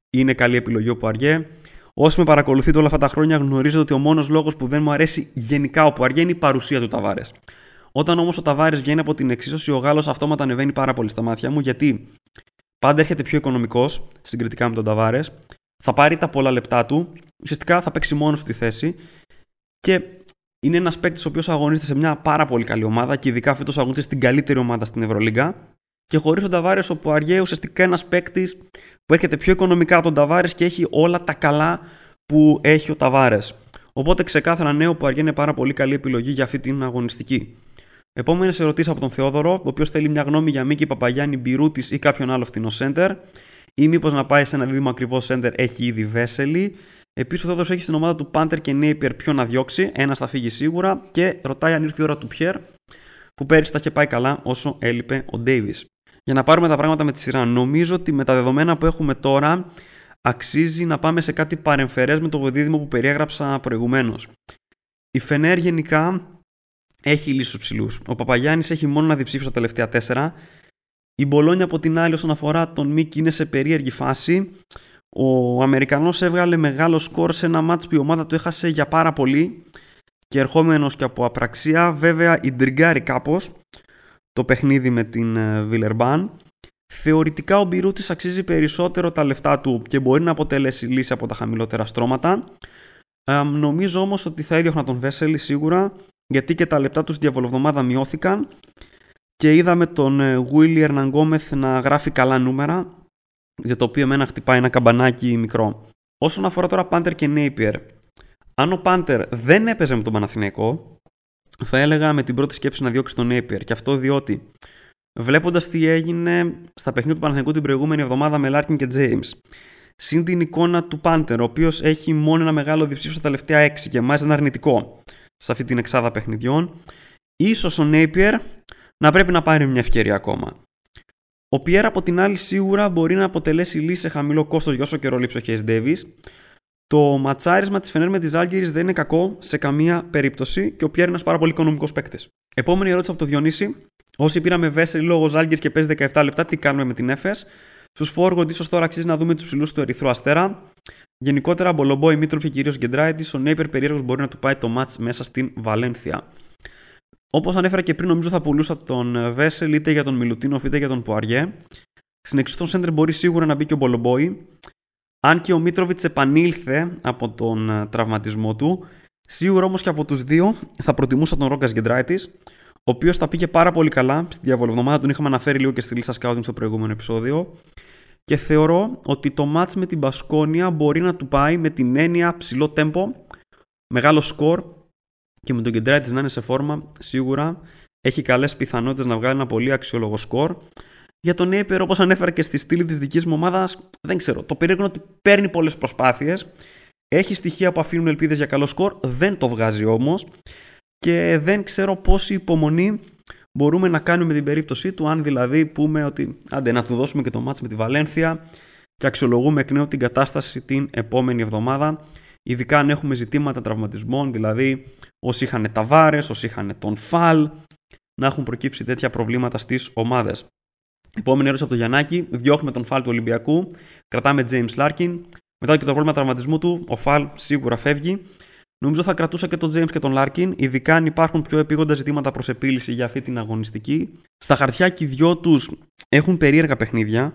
είναι καλή επιλογή ο Πουαριέ. Όσοι με παρακολουθείτε όλα αυτά τα χρόνια γνωρίζετε ότι ο μόνος λόγος που δεν μου αρέσει γενικά ο Πουαριέ είναι η παρουσία του Ταβάρες. Όταν όμως ο Ταβάρε βγαίνει από την εξίσωση, ο Γάλλος αυτόματα ανεβαίνει πάρα πολύ στα μάτια μου γιατί πάντα έρχεται πιο οικονομικός συγκριτικά με τον Ταβάρες, θα πάρει τα πολλά λεπτά του, ουσιαστικά θα παίξει μόνος στη θέση και είναι ένας παίκτης ο οποίος αγωνίζεται σε μια πάρα πολύ καλή ομάδα και ειδικά φέτος αγωνίζεται στην καλύτερη ομάδα στην Ευρωλίγκα. Και χωρίς τον Ταβάρες, ο Πουαριέ ουσιαστικά ένας παίκτης που έρχεται πιο οικονομικά από τον Ταβάρες και έχει όλα τα καλά που έχει ο Ταβάρες. Οπότε ξεκάθαρα ναι, ο Πουαριέ είναι πάρα πολύ καλή επιλογή για αυτή την αγωνιστική. Επόμενες ερωτήσεις από τον Θεόδωρο, ο οποίος θέλει μια γνώμη για Μίκη Παπαγιάννη, Μπιρούτης ή κάποιον άλλο φθηνό σέντερ, ή μήπως να πάει σε ένα δίδυμο ακριβώ σέντερ έχει ήδη Βέσελη. Επίσης, ο Θεόδωρος έχει στην ομάδα του Πάντερ και Νέιπερ ποιο να διώξει. Ένας θα φύγει σίγουρα και ρωτάει αν ήρθε η ώρα του Πιέρ, που πέρυσι τα είχε πάει καλά όσο έλειπε ο Ντέιβις. Για να πάρουμε τα πράγματα με τη σειρά, νομίζω ότι με τα δεδομένα που έχουμε τώρα αξίζει να πάμε σε κάτι παρεμφερές με το δίδυμο που περιέγραψα προηγουμένως. Η Φενέρ γενικά έχει λύσει ψηλούς. Ο Παπαγιάννης έχει μόνο να διψήφισει στα τελευταία τέσσερα. Η Μπολόνια από την άλλη, όσον αφορά τον Μίκη, είναι σε περίεργη φάση. Ο Αμερικανός έβγαλε μεγάλο σκορ σε ένα μάτς που η ομάδα του έχασε για πάρα πολύ και ερχόμενο και από απραξία. Βέβαια, ιντριγκάρει κάπως το παιχνίδι με την Βιλερμπάν. Θεωρητικά ο Μπιρούτης αξίζει περισσότερο τα λεφτά του και μπορεί να αποτελέσει λύση από τα χαμηλότερα στρώματα. Ε, νομίζω όμως ότι θα έδιωχνα τον Βέσελη σίγουρα γιατί και τα λεπτά τους στη διαβολοβδομάδα μειώθηκαν και είδαμε τον Βίλι ε, Ερναγκόμεθ να γράφει καλά νούμερα για το οποίο εμένα χτυπάει ένα καμπανάκι μικρό. Όσον αφορά τώρα Πάντερ και Νέιπιερ, αν ο Πάντερ δεν έπαιζε με τον Παναθηναϊκό, θα έλεγα με την πρώτη σκέψη να διώξει τον Νέιπιερ. Και αυτό διότι βλέποντας τι έγινε στα παιχνίδια του Παναθηναϊκού την προηγούμενη εβδομάδα με Λάρκιν και Τζέιμς, συν την εικόνα του Πάντερ, ο οποίος έχει μόνο ένα μεγάλο διψήφιο στα τελευταία 6 και μάλιστα ένα αρνητικό σε αυτή την εξάδα παιχνιδιών, ίσως ο Νέιπιερ να πρέπει να πάρει μια ευκαιρία ακόμα. Ο Πιέρα από την άλλη σίγουρα μπορεί να αποτελέσει λύση σε χαμηλό κόστος για όσο καιρό λείψει ο Χέις Ντέβις. Το ματσάρισμα της Φενέρ με της Ζάλγκηρη δεν είναι κακό σε καμία περίπτωση και ο Πιέρα είναι ένας πάρα πολύ οικονομικός παίκτης. Επόμενη ερώτηση από το Διονύση. Όσοι πήραμε Βέσσερ λόγω Ζάλγκηρ και παίζει 17 λεπτά, τι κάνουμε με την Έφε. Στους φόργοντ, ίσως τώρα αξίζει να δούμε τους ψηλούς του Ερυθρού Αστέρα. Γενικότερα, Μπολομπόη, Μήτροφ και κυρίως Γκεντράιτη, ο Νέιπερ περίεργος μπορεί να του πάει το μάτς μέσα στην Βαλένθια. Όπως ανέφερα και πριν, νομίζω θα πουλούσα τον Βέσελ είτε για τον Μιλουτίνοφ είτε για τον Πουαριέ. Στην εξή των Σέντερ μπορεί σίγουρα να μπει και ο Μπολομπόη. Αν και ο Μίτροβιτ επανήλθε από τον ε, τραυματισμό του, σίγουρα όμως και από τους δύο θα προτιμούσα τον Ρόγκας Γκεντράιτης, ο οποίος τα πήγε πάρα πολύ καλά στη διαβολευδομάδα. Τον είχαμε αναφέρει λίγο και στη λίστα scouting στο προηγούμενο επεισόδιο. Και θεωρώ ότι το match με την Μπασκόνια μπορεί να του πάει με την έννοια ψηλό τέμπο, μεγάλο σκορ και με τον Κεντράιτη να είναι σε φόρμα, σίγουρα έχει καλές πιθανότητες να βγάλει ένα πολύ αξιόλογο σκορ. Για τον Νέιπερ, όπως ανέφερα και στη στήλη της δικής μου ομάδας, δεν ξέρω. Το περίεργο είναι ότι παίρνει πολλές προσπάθειες. Έχει στοιχεία που αφήνουν ελπίδες για καλό σκορ, δεν το βγάζει όμως. Και δεν ξέρω πόση υπομονή μπορούμε να κάνουμε με την περίπτωσή του, αν δηλαδή πούμε ότι άντε να του δώσουμε και το μάτς με τη Βαλένθια και αξιολογούμε εκ νέου την κατάσταση την επόμενη εβδομάδα. Ειδικά αν έχουμε ζητήματα τραυματισμών, δηλαδή όσοι είχαν ταβάρες, όσοι είχαν τον φαλ, να έχουν προκύψει τέτοια προβλήματα στις ομάδες. Επόμενη ερώτηση από το Γιαννάκη. Διώχνουμε τον Φαλ του Ολυμπιακού. Κρατάμε James Larkin. Μετά και το πρόβλημα τραυματισμού του, ο Φαλ σίγουρα φεύγει. Νομίζω θα κρατούσα και τον James και τον Larkin, ειδικά αν υπάρχουν πιο επίγοντα ζητήματα προς επίλυση για αυτή την αγωνιστική. Στα χαρτιά και οι δυο τους έχουν περίεργα παιχνίδια.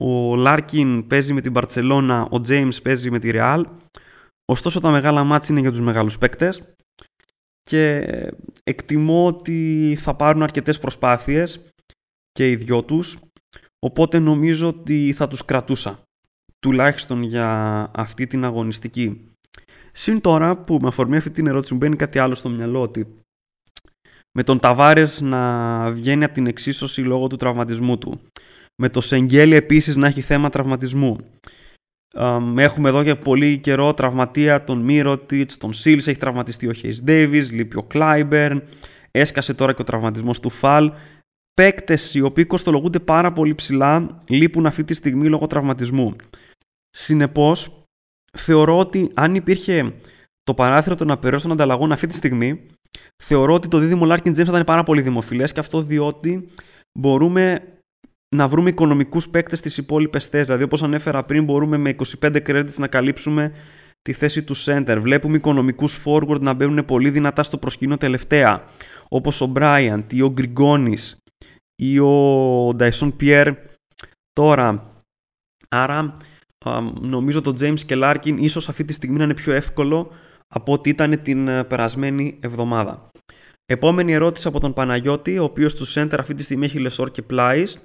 Ο Larkin παίζει με την Barcelona, ο James παίζει με τη Real. Ωστόσο τα μεγάλα μάτς είναι για τους μεγάλους παίκτες και εκτιμώ ότι θα πάρουν αρκετές προσπάθειες και οι δυο τους οπότε νομίζω ότι θα τους κρατούσα τουλάχιστον για αυτή την αγωνιστική. Συν τώρα που με αφορμή αυτή την ερώτηση μου μπαίνει κάτι άλλο στο μυαλό ότι με τον Ταβάρες να βγαίνει από την εξίσωση λόγω του τραυματισμού του. Με το Σεγγέλη επίσης να έχει θέμα τραυματισμού. Έχουμε εδώ για πολύ καιρό τραυματία τον Μύρωτιτς, τον Σίλς, έχει τραυματιστεί ο Χέις Ντέιβις, λείπει ο Κλάιμπερν, έσκασε τώρα και ο τραυματισμός του Φαλ. Παίκτες οι οποίοι κοστολογούνται πάρα πολύ ψηλά λείπουν αυτή τη στιγμή λόγω τραυματισμού. Συνεπώς, θεωρώ ότι αν υπήρχε το παράθυρο των απεραιώσεων ανταλλαγών αυτή τη στιγμή, θεωρώ ότι το δίδυμο Larkin James θα ήταν πάρα πολύ δημοφιλές και αυτό διότι μπορούμε να βρούμε οικονομικούς παίκτες στις υπόλοιπες θέσεις. Δηλαδή, όπως ανέφερα πριν, μπορούμε με 25 credits να καλύψουμε τη θέση του center. Βλέπουμε οικονομικούς forward να μπαίνουν πολύ δυνατά στο προσκήνιο τελευταία, όπως ο Bryant ή ο Γκριγκόνης ή ο Dyson Pierre τώρα. Άρα, νομίζω το James και Larkin ίσως αυτή τη στιγμή να είναι πιο εύκολο από ό,τι ήταν την ε, περασμένη εβδομάδα. Επόμενη ερώτηση από τον Παναγιώτη, ο οποίος στο σέντερ αυτή τη στιγμή έχει Λεσόρ και Πλάις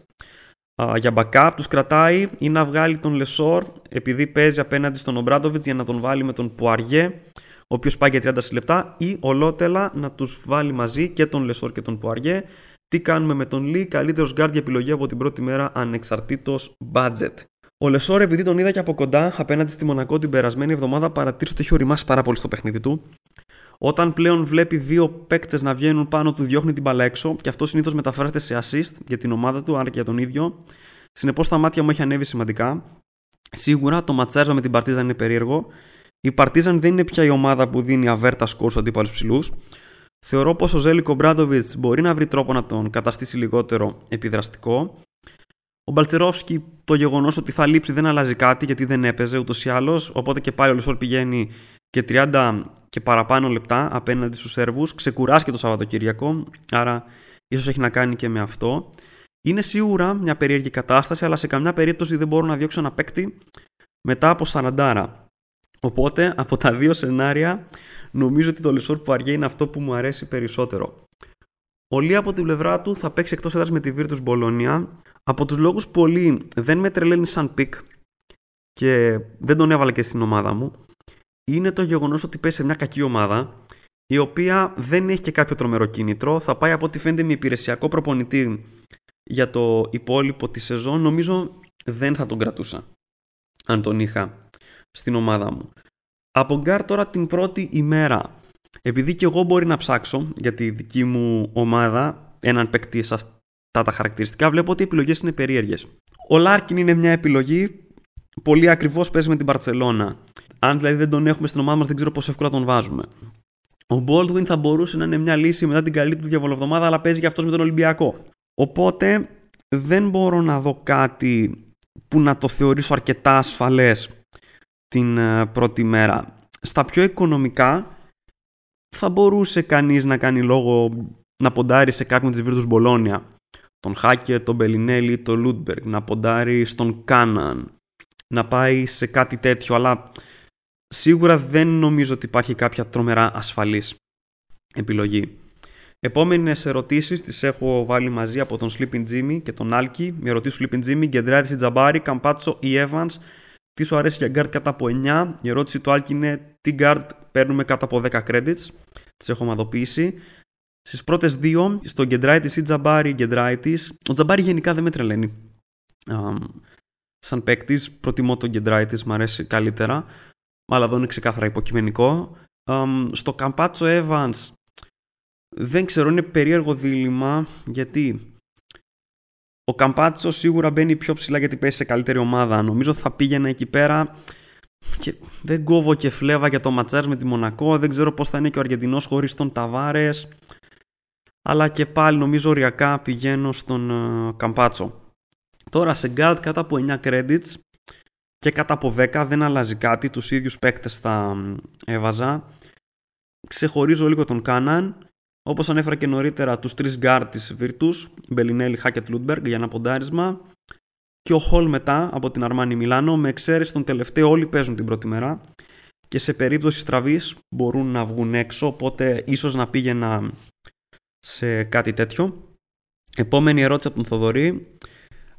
για backup τους κρατάει ή να βγάλει τον Λεσόρ επειδή παίζει απέναντι στον Ομπράντοβιτς για να τον βάλει με τον Πουαριέ ο οποίος πάει για 30 λεπτά ή ολότελα να τους βάλει μαζί και τον Λεσόρ και τον Πουαριέ τι κάνουμε με τον Λί, καλύτερος guard για επιλογή από την πρώτη μέρα ανεξαρτήτως budget. Ο Λεσόρ, επειδή τον είδα και από κοντά απέναντι στη Μονακό την περασμένη εβδομάδα, παρατήρησε ότι έχει οριμάσει πάρα πολύ στο παιχνίδι του. Όταν πλέον βλέπει δύο παίκτες να βγαίνουν πάνω του, διώχνει την μπαλά έξω και αυτό συνήθως μεταφράζεται σε assist για την ομάδα του, άρα και για τον ίδιο. Συνεπώς στα μάτια μου έχει ανέβει σημαντικά. Σίγουρα το ματσάρισμα με την Παρτίζαν είναι περίεργο. Η Παρτίζαν δεν είναι πια η ομάδα που δίνει αβέρτα σκόρ στους αντίπαλους ψηλούς. Θεωρώ πως ο Ζέλικο Μπράντοβιτς μπορεί να βρει τρόπο να τον καταστήσει λιγότερο επιδραστικό. Ο Μπαλτσερόφσκι, το γεγονός ότι θα λείψει δεν αλλάζει κάτι γιατί δεν έπαιζε ούτως ή άλλως. Οπότε και πάλι ο Λεσόρ πηγαίνει και 30 και παραπάνω λεπτά απέναντι στους Σέρβους. Ξεκουράστηκε το Σαββατοκύριακο, άρα ίσως έχει να κάνει και με αυτό. Είναι σίγουρα μια περίεργη κατάσταση, αλλά σε καμιά περίπτωση δεν μπορώ να διώξω ένα παίκτη μετά από 40. Οπότε από τα δύο σενάρια νομίζω ότι το Λεσόρ που αργεί είναι αυτό που μου αρέσει περισσότερο. Ο Λί από την πλευρά του θα παίξει εκτός έδρας με τη Virtus Bologna. Από τους λόγους που δεν με τρελαίνει σαν pick και δεν τον έβαλε και στην ομάδα μου είναι το γεγονός ότι παίζει σε μια κακή ομάδα η οποία δεν έχει και κάποιο τρομερό κίνητρο. Θα πάει από ό,τι φαίνεται με υπηρεσιακό προπονητή για το υπόλοιπο της σεζόν. Νομίζω δεν θα τον κρατούσα αν τον είχα στην ομάδα μου. Από γκάρ τώρα την πρώτη ημέρα. Επειδή και εγώ μπορεί να ψάξω για τη δική μου ομάδα έναν παίκτη σε αυτά τα χαρακτηριστικά, βλέπω ότι οι επιλογές είναι περίεργες. Ο Λάρκιν είναι μια επιλογή πολύ ακριβός παίζει με την Μπαρσελόνα. Αν δηλαδή δεν τον έχουμε στην ομάδα μας, δεν ξέρω πόσο εύκολα τον βάζουμε. Ο Baldwin θα μπορούσε να είναι μια λύση μετά την καλή του διαβολοβδομάδα, αλλά παίζει και αυτός με τον Ολυμπιακό. Οπότε δεν μπορώ να δω κάτι που να το θεωρήσω αρκετά ασφαλές την ε, πρώτη μέρα. Στα πιο οικονομικά θα μπορούσε κανείς να κάνει λόγο να ποντάρει σε κάποιον της Virtus Μπολόνια. Τον Χάκε, τον Μπελινέλη, τον Λούτμπεργκ, να ποντάρει στον Κάναν, να πάει σε κάτι τέτοιο, αλλά σίγουρα δεν νομίζω ότι υπάρχει κάποια τρομερά ασφαλής επιλογή. Επόμενες ερωτήσεις τις έχω βάλει μαζί από τον Sleeping Jimmy και τον Άλκη. Με ερωτήσει του Sleeping Jimmy, Γκεντράτη ή Τζαμπάρη, Καμπάτσο ή Evans. Τι σου αρέσει για guard κάτω από 9. Η ερώτηση του Άλκη είναι τι guard παίρνουμε κάτω από 10 credits; Τις έχω ομαδοποιήσει. Στις πρώτες δύο, στο Γκεντράτη ή Τζαμπάρη, Γκεντράτη. Ο Τζαμπάρη γενικά δεν με τρελαίνει σαν παίκτης. Προτιμώ τον Γκεντράιτη, μου αρέσει καλύτερα. Αλλά εδώ είναι ξεκάθαρα υποκειμενικό. στο Καμπάτσο Evans δεν ξέρω, είναι περίεργο δίλημα γιατί ο Καμπάτσο σίγουρα μπαίνει πιο ψηλά γιατί πέσει σε καλύτερη ομάδα. Νομίζω θα πήγαινε εκεί πέρα και δεν κόβω και φλέβα για το ματσάρς με τη Μονακό. Δεν ξέρω πώς θα είναι και ο Αργεντινός χωρίς τον Ταβάρες. Αλλά και πάλι νομίζω οριακά πηγαίνω στον uh, Καμπάτσο. Τώρα σε guard κάτω από 9 credits και κάτω από 10 δεν αλλάζει κάτι, τους ίδιους παίκτες θα έβαζα. Ξεχωρίζω λίγο τον Κάναν, όπως ανέφερα και νωρίτερα τους τρεις guard της Virtus, Μπελινέλη, Χάκετ, Λούντμπεργκ για ένα ποντάρισμα και ο Χολ μετά από την Αρμάνι Μιλάνο, με εξαίρεση τον τελευταίο όλοι παίζουν την πρώτη μέρα και σε περίπτωση στραβής μπορούν να βγουν έξω, οπότε ίσως να πήγαινα σε κάτι τέτοιο. Επόμενη ερώτηση από τον Θοδωρή.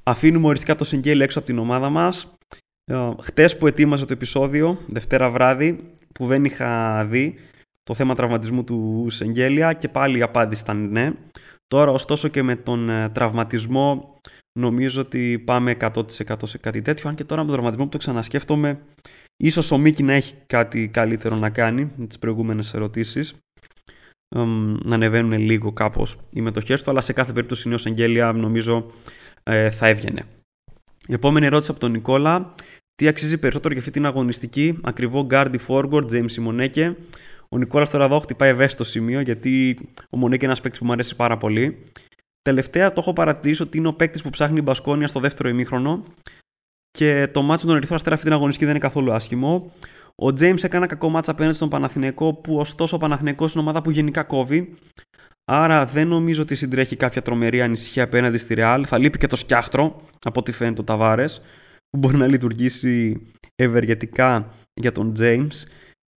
Αφήνουμε οριστικά το Σεγγέλη έξω από την ομάδα μας. Ε, χτες που ετοίμαζε το επεισόδιο, Δευτέρα βράδυ, που δεν είχα δει το θέμα τραυματισμού του Σεγγέλια και πάλι η απάντηση ήταν ναι. Τώρα ωστόσο και με τον ε, τραυματισμό νομίζω ότι πάμε 100% σε κάτι τέτοιο, αν και τώρα με τον τραυματισμό που το ξανασκέφτομαι, ίσως ο Μίκη να έχει κάτι καλύτερο να κάνει με τις προηγούμενες ερωτήσεις, να ανεβαίνουν λίγο κάπως οι μετοχές του, αλλά σε κάθε περίπτωση νέος Εγγέλια νομίζω ε, θα έβγαινε. Η επόμενη ερώτηση από τον Νικόλα. Τι αξίζει περισσότερο για αυτή την αγωνιστική, ακριβό guard forward, James Μονέκε. Ο Νικόλας τώρα εδώ χτυπάει ευαίσθητο σημείο γιατί ο Μονέκε είναι ένας παίκτης που μου αρέσει πάρα πολύ. Τελευταία το έχω παρατηρήσει ότι είναι ο παίκτης που ψάχνει η Μπασκόνια στο δεύτερο ημίχρονο και το μάτσο με τον Ερυθρό Αστέρα αυτή την αγωνιστική δεν είναι καθόλου άσχημο. Ο James έκανε ένα κακό μάτσα απέναντι στον Παναθηναϊκό που ωστόσο ο Παναθηναϊκός είναι ομάδα που γενικά κόβει. Άρα δεν νομίζω ότι συντρέχει κάποια τρομερή ανησυχία απέναντι στη Real. Θα λείπει και το σκιάχτρο από ό,τι φαίνεται ο Ταβάρες που μπορεί να λειτουργήσει ευεργετικά για τον James.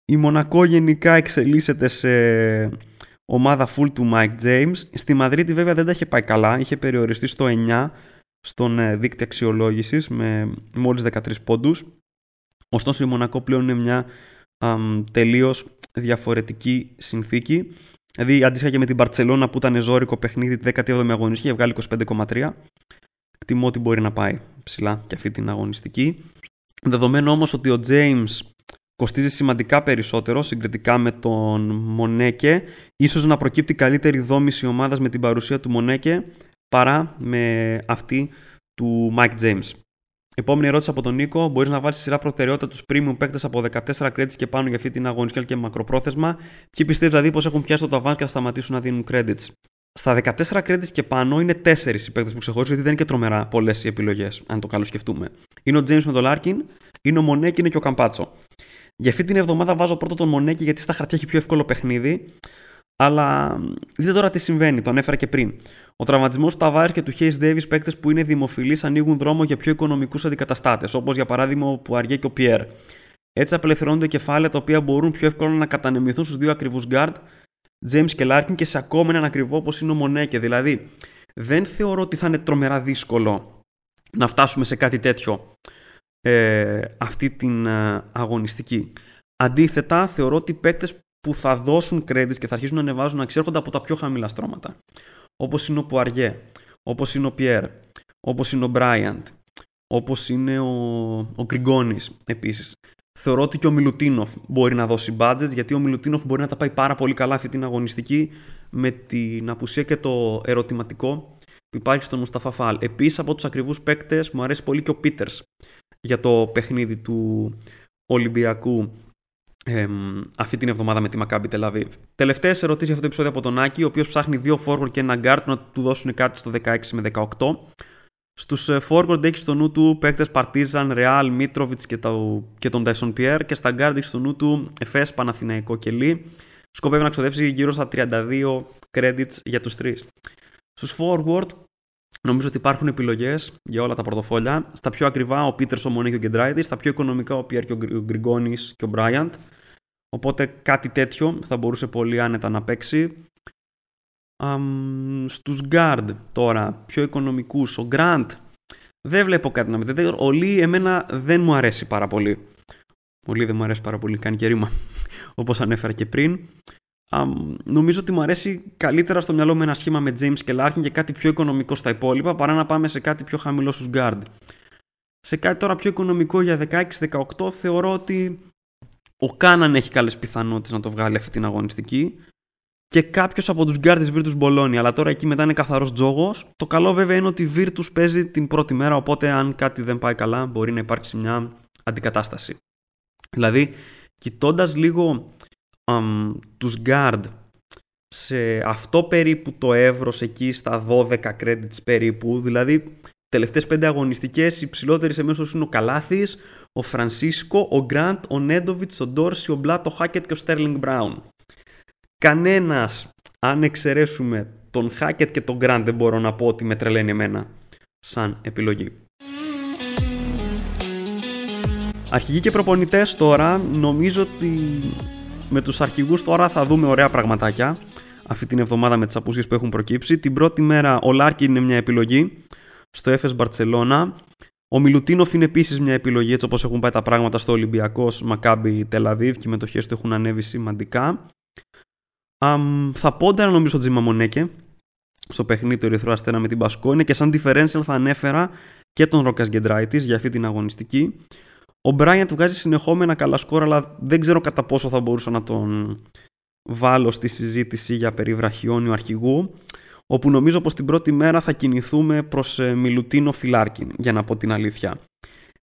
Η Μονακό γενικά εξελίσσεται σε ομάδα full του Mike James. Στη Μαδρίτη βέβαια δεν τα είχε πάει καλά, είχε περιοριστεί στο 9 στον ε, δίκτυο αξιολόγησης με μόλις 13 πόντους. Ωστόσο η Μονακό πλέον είναι μια τελείως διαφορετική συνθήκη. Δηλαδή αντίστοιχα και με την Μπαρτσελώνα που ήταν ζώρικο παιχνίδι τη 17η αγωνιστική είχε βγάλει 25,3. Εκτιμώ ότι μπορεί να πάει ψηλά και αυτή την αγωνιστική. Δεδομένου όμως ότι ο James κοστίζει σημαντικά περισσότερο συγκριτικά με τον Μονέκε. Ίσως να προκύπτει καλύτερη δόμηση ομάδας με την παρουσία του Μονέκε παρά με αυτή του Mike James. Επόμενη ερώτηση από τον Νίκο. Μπορείς να βάλεις σειρά προτεραιότητα τους premium παίκτες από 14 credits και πάνω για αυτή την αγωνιστική και μακροπρόθεσμα; Ποιοι πιστεύεις δηλαδή πως έχουν πιάσει το ταβάν και θα σταματήσουν να δίνουν credits; Στα 14 credits και πάνω είναι 4 οι παίκτες που ξεχωρίζω, γιατί δεν είναι και τρομερά πολλές οι επιλογές, αν το καλό σκεφτούμε. Είναι ο James με τον Larkin, είναι ο Μονέκη, είναι και ο Καμπάτσο. Για αυτή την εβδομάδα βάζω πρώτο τον Μονέκη γιατί στα χαρτιά έχει πιο εύκολο παιχνίδι. Αλλά δείτε τώρα τι συμβαίνει, το ανέφερα και πριν. Ο τραυματισμός του Ταβάρες και του Χέιζ Ντέιβις, παίκτες που είναι δημοφιλείς, ανοίγουν δρόμο για πιο οικονομικούς αντικαταστάτες, όπως για παράδειγμα ο Πουαριέ και ο Πιέρ. Έτσι απελευθερώνονται κεφάλαια τα οποία μπορούν πιο εύκολα να κατανεμηθούν στους δύο ακριβούς guard, James και Larkin, και σε ακόμα έναν ακριβό όπως είναι ο Μονέκε. Δηλαδή, δεν θεωρώ ότι θα είναι τρομερά δύσκολο να φτάσουμε σε κάτι τέτοιο ε, αυτή την ε, αγωνιστική. Αντίθετα, θεωρώ ότι οι παίκτες που θα δώσουν credits και θα αρχίσουν να ανεβάζουν να εξέρχονται από τα πιο χαμηλά στρώματα. Όπως είναι ο Πουαριέ, όπως είναι ο Πιέρ, όπως είναι ο Μπράιαντ, όπως είναι ο, ο Γκριγκόνης επίσης. Θεωρώ ότι και ο Μιλουτίνοφ μπορεί να δώσει budget γιατί ο Μιλουτίνοφ μπορεί να τα πάει πάρα πολύ καλά αυτή την αγωνιστική με την απουσία και το ερωτηματικό που υπάρχει στον Μουσταφά Φαλ. Επίσης από τους ακριβούς παίκτες μου αρέσει πολύ και ο Πίτερς για το παιχνίδι του Ολυμπιακού αυτή την εβδομάδα με τη Maccabi Tel Aviv. Τελευταίες ερωτήσεις για αυτό το επεισόδιο από τον Άκη, ο οποίος ψάχνει δύο forward και ένα guard να του δώσουν κάτι στο 16 με 18. Στους ε, forward έχει στο νου του παίκτες Partizan, Real, Mitrovic και, το, και τον Tyson Pierre και στα guard έχει στο νου του Εφέ, Παναθηναϊκό και Λί. Σκοπεύει να ξοδέψει γύρω στα 32 credits για τους τρεις. Στους forward Νομίζω ότι υπάρχουν επιλογές για όλα τα πορτοφόλια. Στα πιο ακριβά ο Πίτερ, ο Μονέ και ο Γκεντράιτη. Στα πιο οικονομικά ο Πιέρ και ο Γκριγκόνης και ο Μπράιαντ. Οπότε κάτι τέτοιο θα μπορούσε πολύ άνετα να παίξει. Um, στους Guard τώρα, πιο οικονομικούς, ο Grant δεν βλέπω κάτι να με Ο Λί εμένα δεν μου αρέσει πάρα πολύ. Ο Λί δεν μου αρέσει πάρα πολύ, κάνει και ρήμα, όπως ανέφερα και πριν νομίζω ότι μου αρέσει καλύτερα στο μυαλό με ένα σχήμα με James και Larkin και κάτι πιο οικονομικό στα υπόλοιπα παρά να πάμε σε κάτι πιο χαμηλό στους guard. Σε κάτι τώρα πιο οικονομικό για 16-18 θεωρώ ότι ο Κάναν έχει καλές πιθανότητες να το βγάλει αυτή την αγωνιστική και κάποιος από τους guard της Virtus Bologna. Αλλά τώρα εκεί μετά είναι καθαρός τζόγος. Το καλό βέβαια είναι ότι η Virtus παίζει την πρώτη μέρα. Οπότε, αν κάτι δεν πάει καλά, μπορεί να υπάρξει μια αντικατάσταση. Δηλαδή, κοιτώντας λίγο um, τους guard σε αυτό περίπου το εύρος εκεί στα 12 credits περίπου δηλαδή τελευταίες πέντε αγωνιστικές οι ψηλότεροι σε μέσος είναι ο Καλάθης, ο Φρανσίσκο, ο Γκραντ, ο Νέντοβιτς, ο Ντόρση, ο Μπλάτ, ο Χάκετ και ο Στέρλινγκ Μπράουν. Κανένας, αν εξαιρέσουμε τον Χάκετ και τον Γκραντ δεν μπορώ να πω ότι με τρελαίνει εμένα σαν επιλογή. Αρχηγοί και προπονητές τώρα νομίζω ότι με τους αρχηγούς τώρα θα δούμε ωραία πραγματάκια αυτή την εβδομάδα με τις απουσίες που έχουν προκύψει. Την πρώτη μέρα ο Λάρκιν είναι μια επιλογή στο Εφές Barcelona. Ο Μιλουτίνοφ είναι επίσης μια επιλογή έτσι όπως έχουν πάει τα πράγματα στο Ολυμπιακός Μακάμπι Τελαβίβ και οι μετοχές του έχουν ανέβει σημαντικά. Εμ, θα πόνταρα νομίζω Τσίμα Μονέκε στο παιχνίδι του Ερυθρού Αστέρα με την Μπασκόνια και σαν differential θα ανέφερα και τον Ρόκας Γκεντράιτης για αυτή την αγωνιστική. Ο Μπράιαντ βγάζει συνεχόμενα καλά σκόρ, αλλά δεν ξέρω κατά πόσο θα μπορούσα να τον βάλω στη συζήτηση για περιβραχιόνιο αρχηγού, όπου νομίζω πως την πρώτη μέρα θα κινηθούμε προς ε, Μιλουτίνοφ ή Λάρκιν, για να πω την αλήθεια.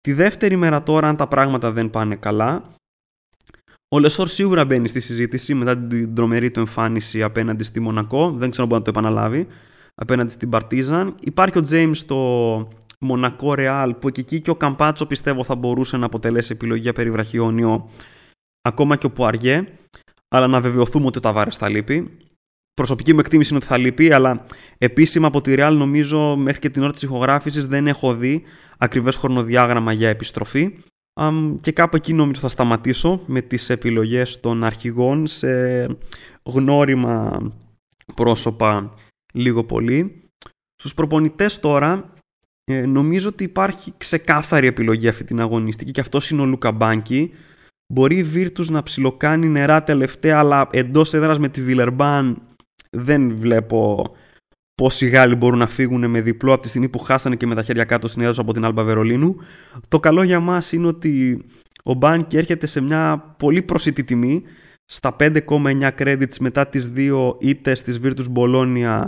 Τη δεύτερη μέρα τώρα, αν τα πράγματα δεν πάνε καλά, ο Λεσόρ σίγουρα μπαίνει στη συζήτηση μετά την τρομερή του εμφάνιση απέναντι στη Μονακό. Δεν ξέρω αν μπορεί να το επαναλάβει. Απέναντι στην Παρτίζαν. Υπάρχει ο Τζέιμς στο Μονακό Ρεάλ που και εκεί και ο Καμπάτσο πιστεύω θα μπορούσε να αποτελέσει επιλογή για περιβραχιόνιο. Ακόμα και ο Πουαριέ. Αλλά να βεβαιωθούμε ότι ο Ταβάρες θα λείπει. Προσωπική μου εκτίμηση είναι ότι θα λείπει, αλλά επίσημα από τη Real νομίζω μέχρι και την ώρα της ηχογράφησης δεν έχω δει ακριβές χρονοδιάγραμμα για επιστροφή και κάπου εκεί νομίζω θα σταματήσω με τις επιλογές των αρχηγών σε γνώριμα πρόσωπα λίγο πολύ. Στους προπονητές τώρα ε, νομίζω ότι υπάρχει ξεκάθαρη επιλογή αυτή την αγωνιστική και αυτός είναι ο Λούκα Μπάνκι. Μπορεί η Virtus να ψιλοκάνει νερά τελευταία αλλά εντός έδρας με τη Βιλερμπάν δεν βλέπω πόσοι Γάλλοι μπορούν να φύγουν με διπλό από τη στιγμή που χάσανε και με τα χέρια κάτω στην έδρα από την Άλμπα Βερολίνου. Το καλό για μας είναι ότι ο Μπάνκι έρχεται σε μια πολύ προσιτή τιμή στα 5,9 credits μετά τις δύο ήττες της Virtus Bologna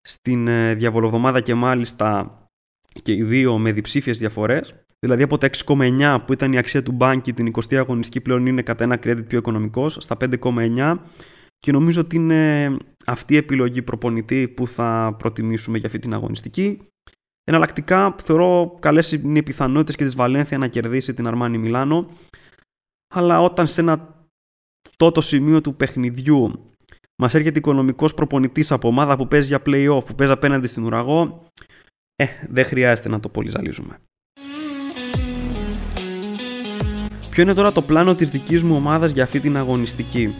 στην ε, διαβολοβδομάδα και μάλιστα και οι δύο με διψήφιες διαφορές. Δηλαδή από τα 6,9 που ήταν η αξία του Μπάνκι την 20η αγωνιστική πλέον είναι κατά ένα credit πιο οικονομικός στα 5,9 και νομίζω ότι είναι αυτή η επιλογή προπονητή που θα προτιμήσουμε για αυτή την αγωνιστική. Εναλλακτικά θεωρώ καλές είναι οι πιθανότητες και της Βαλένθια να κερδίσει την Αρμάνι Μιλάνο αλλά όταν σε ένα τότε σημείο του παιχνιδιού μας έρχεται οικονομικός προπονητής από ομάδα που παίζει για playoff, που παίζει απέναντι στην ουραγό, ε, δεν χρειάζεται να το πολύ ζαλίζουμε. Ποιο είναι τώρα το πλάνο της δικής μου ομάδας για αυτή την αγωνιστική;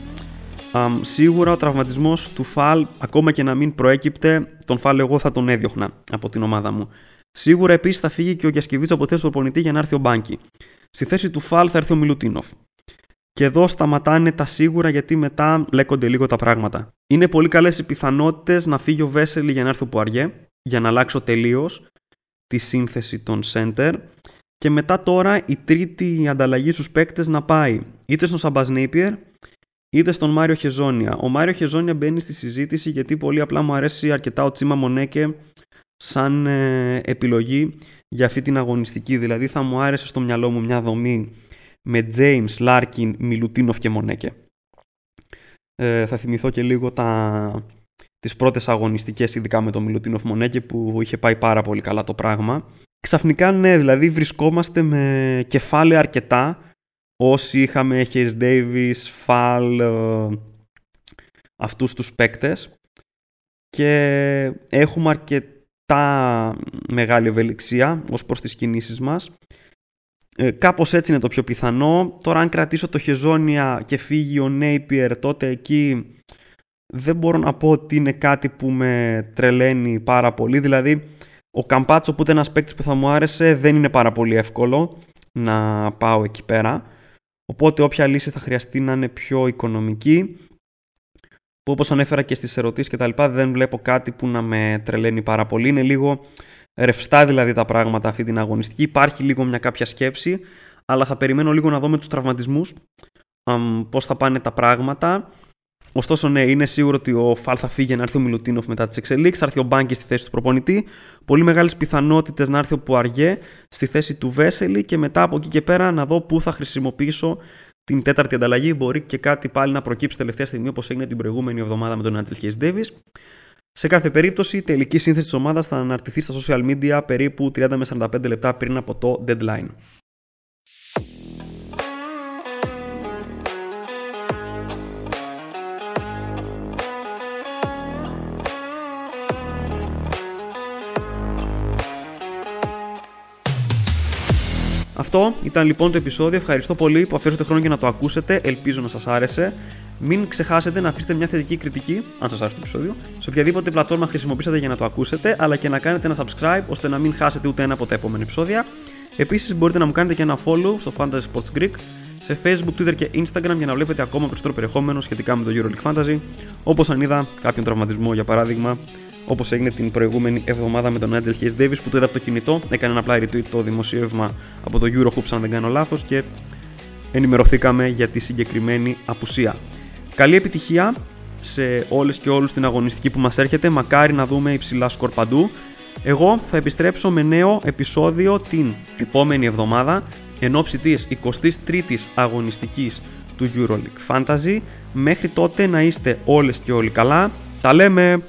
Um, σίγουρα ο τραυματισμός του Φαλ, ακόμα και να μην προέκυπτε, τον Φαλ εγώ θα τον έδιωχνα από την ομάδα μου. Σίγουρα επίσης θα φύγει και ο Γιασκεβίτσος από θέση προπονητή για να έρθει ο Μπάνκι. Στη θέση του Φαλ θα έρθει ο Μιλουτίνοφ. Και εδώ σταματάνε τα σίγουρα γιατί μετά λέκονται λίγο τα πράγματα. Είναι πολύ καλές οι πιθανότητες να φύγει ο Βέσελη για να έρθει ο Πουαριέ, για να αλλάξω τελείως τη σύνθεση των center. Και μετά τώρα η τρίτη ανταλλαγή στους παίκτες να πάει είτε στον Σαμπαζ είτε στον Μάριο Χεζόνια. Ο Μάριο Χεζόνια μπαίνει στη συζήτηση γιατί πολύ απλά μου αρέσει αρκετά ο Τσίμα Μονέκε σαν ε, επιλογή για αυτή την αγωνιστική. Δηλαδή θα μου άρεσε στο μυαλό μου μια δομή με James, Larkin, Μιλουτίνοφ και Μονέκε. Ε, θα θυμηθώ και λίγο τα, τις πρώτες αγωνιστικές ειδικά με τον Μιλουτίνοφ Μονέκε που είχε πάει πάρα πολύ καλά το πράγμα. Ξαφνικά ναι, δηλαδή βρισκόμαστε με κεφάλαια αρκετά όσοι είχαμε Hayes Davis, Fall, ε, αυτούς τους παίκτες και έχουμε αρκετά μεγάλη ευελιξία ως προς τις κινήσεις μας. Ε, κάπως έτσι είναι το πιο πιθανό. Τώρα αν κρατήσω το Χεζόνια και φύγει ο Napier τότε εκεί δεν μπορώ να πω ότι είναι κάτι που με τρελαίνει πάρα πολύ. Δηλαδή ο Καμπάτσο που ήταν ένας παίκτης που θα μου άρεσε δεν είναι πάρα πολύ εύκολο να πάω εκεί πέρα. Οπότε όποια λύση θα χρειαστεί να είναι πιο οικονομική που όπως ανέφερα και στις ερωτήσεις και τα λοιπά δεν βλέπω κάτι που να με τρελαίνει πάρα πολύ. Είναι λίγο ρευστά δηλαδή τα πράγματα αυτή την αγωνιστική. Υπάρχει λίγο μια κάποια σκέψη αλλά θα περιμένω λίγο να δω με τους τραυματισμούς πώς θα πάνε τα πράγματα Ωστόσο, ναι, είναι σίγουρο ότι ο Φαλ θα φύγει να έρθει ο Μιλουτίνοφ μετά τις εξελίξεις. Θα έρθει ο Μπάνκι στη θέση του προπονητή. Πολύ μεγάλες πιθανότητες να έρθει ο Πουαριέ στη θέση του Βέσελη και μετά από εκεί και πέρα να δω πού θα χρησιμοποιήσω την τέταρτη ανταλλαγή. Μπορεί και κάτι πάλι να προκύψει τελευταία στιγμή όπως έγινε την προηγούμενη εβδομάδα με τον Άντζελ Χέις Ντέβις. Σε κάθε περίπτωση, η τελική σύνθεση της ομάδας θα αναρτηθεί στα social media περίπου 30 με 45 λεπτά πριν από το deadline. Αυτό ήταν λοιπόν το επεισόδιο. Ευχαριστώ πολύ που αφήσατε χρόνο για να το ακούσετε. Ελπίζω να σας άρεσε. Μην ξεχάσετε να αφήσετε μια θετική κριτική, αν σας άρεσε το επεισόδιο, σε οποιαδήποτε πλατφόρμα χρησιμοποιήσατε για να το ακούσετε, αλλά και να κάνετε ένα subscribe ώστε να μην χάσετε ούτε ένα από τα επόμενα επεισόδια. Επίσης, μπορείτε να μου κάνετε και ένα follow στο Fantasy Sports Greek σε Facebook, Twitter και Instagram για να βλέπετε ακόμα περισσότερο περιεχόμενο σχετικά με το EuroLeague Fantasy, όπως αν είδα κάποιον τραυματισμό για παράδειγμα όπως έγινε την προηγούμενη εβδομάδα με τον Nigel Hayes Davis που το είδα από το κινητό. Έκανε ένα απλά retweet το δημοσίευμα από το Eurohoops, αν δεν κάνω λάθος, και ενημερωθήκαμε για τη συγκεκριμένη απουσία. Καλή επιτυχία σε όλες και όλους την αγωνιστική που μας έρχεται, μακάρι να δούμε υψηλά σκορ παντού. Εγώ θα επιστρέψω με νέο επεισόδιο την επόμενη εβδομάδα εν ώψη της 23ης αγωνιστικής του EuroLeague Fantasy. Μέχρι τότε να είστε όλες και όλοι καλά. Τα λέμε!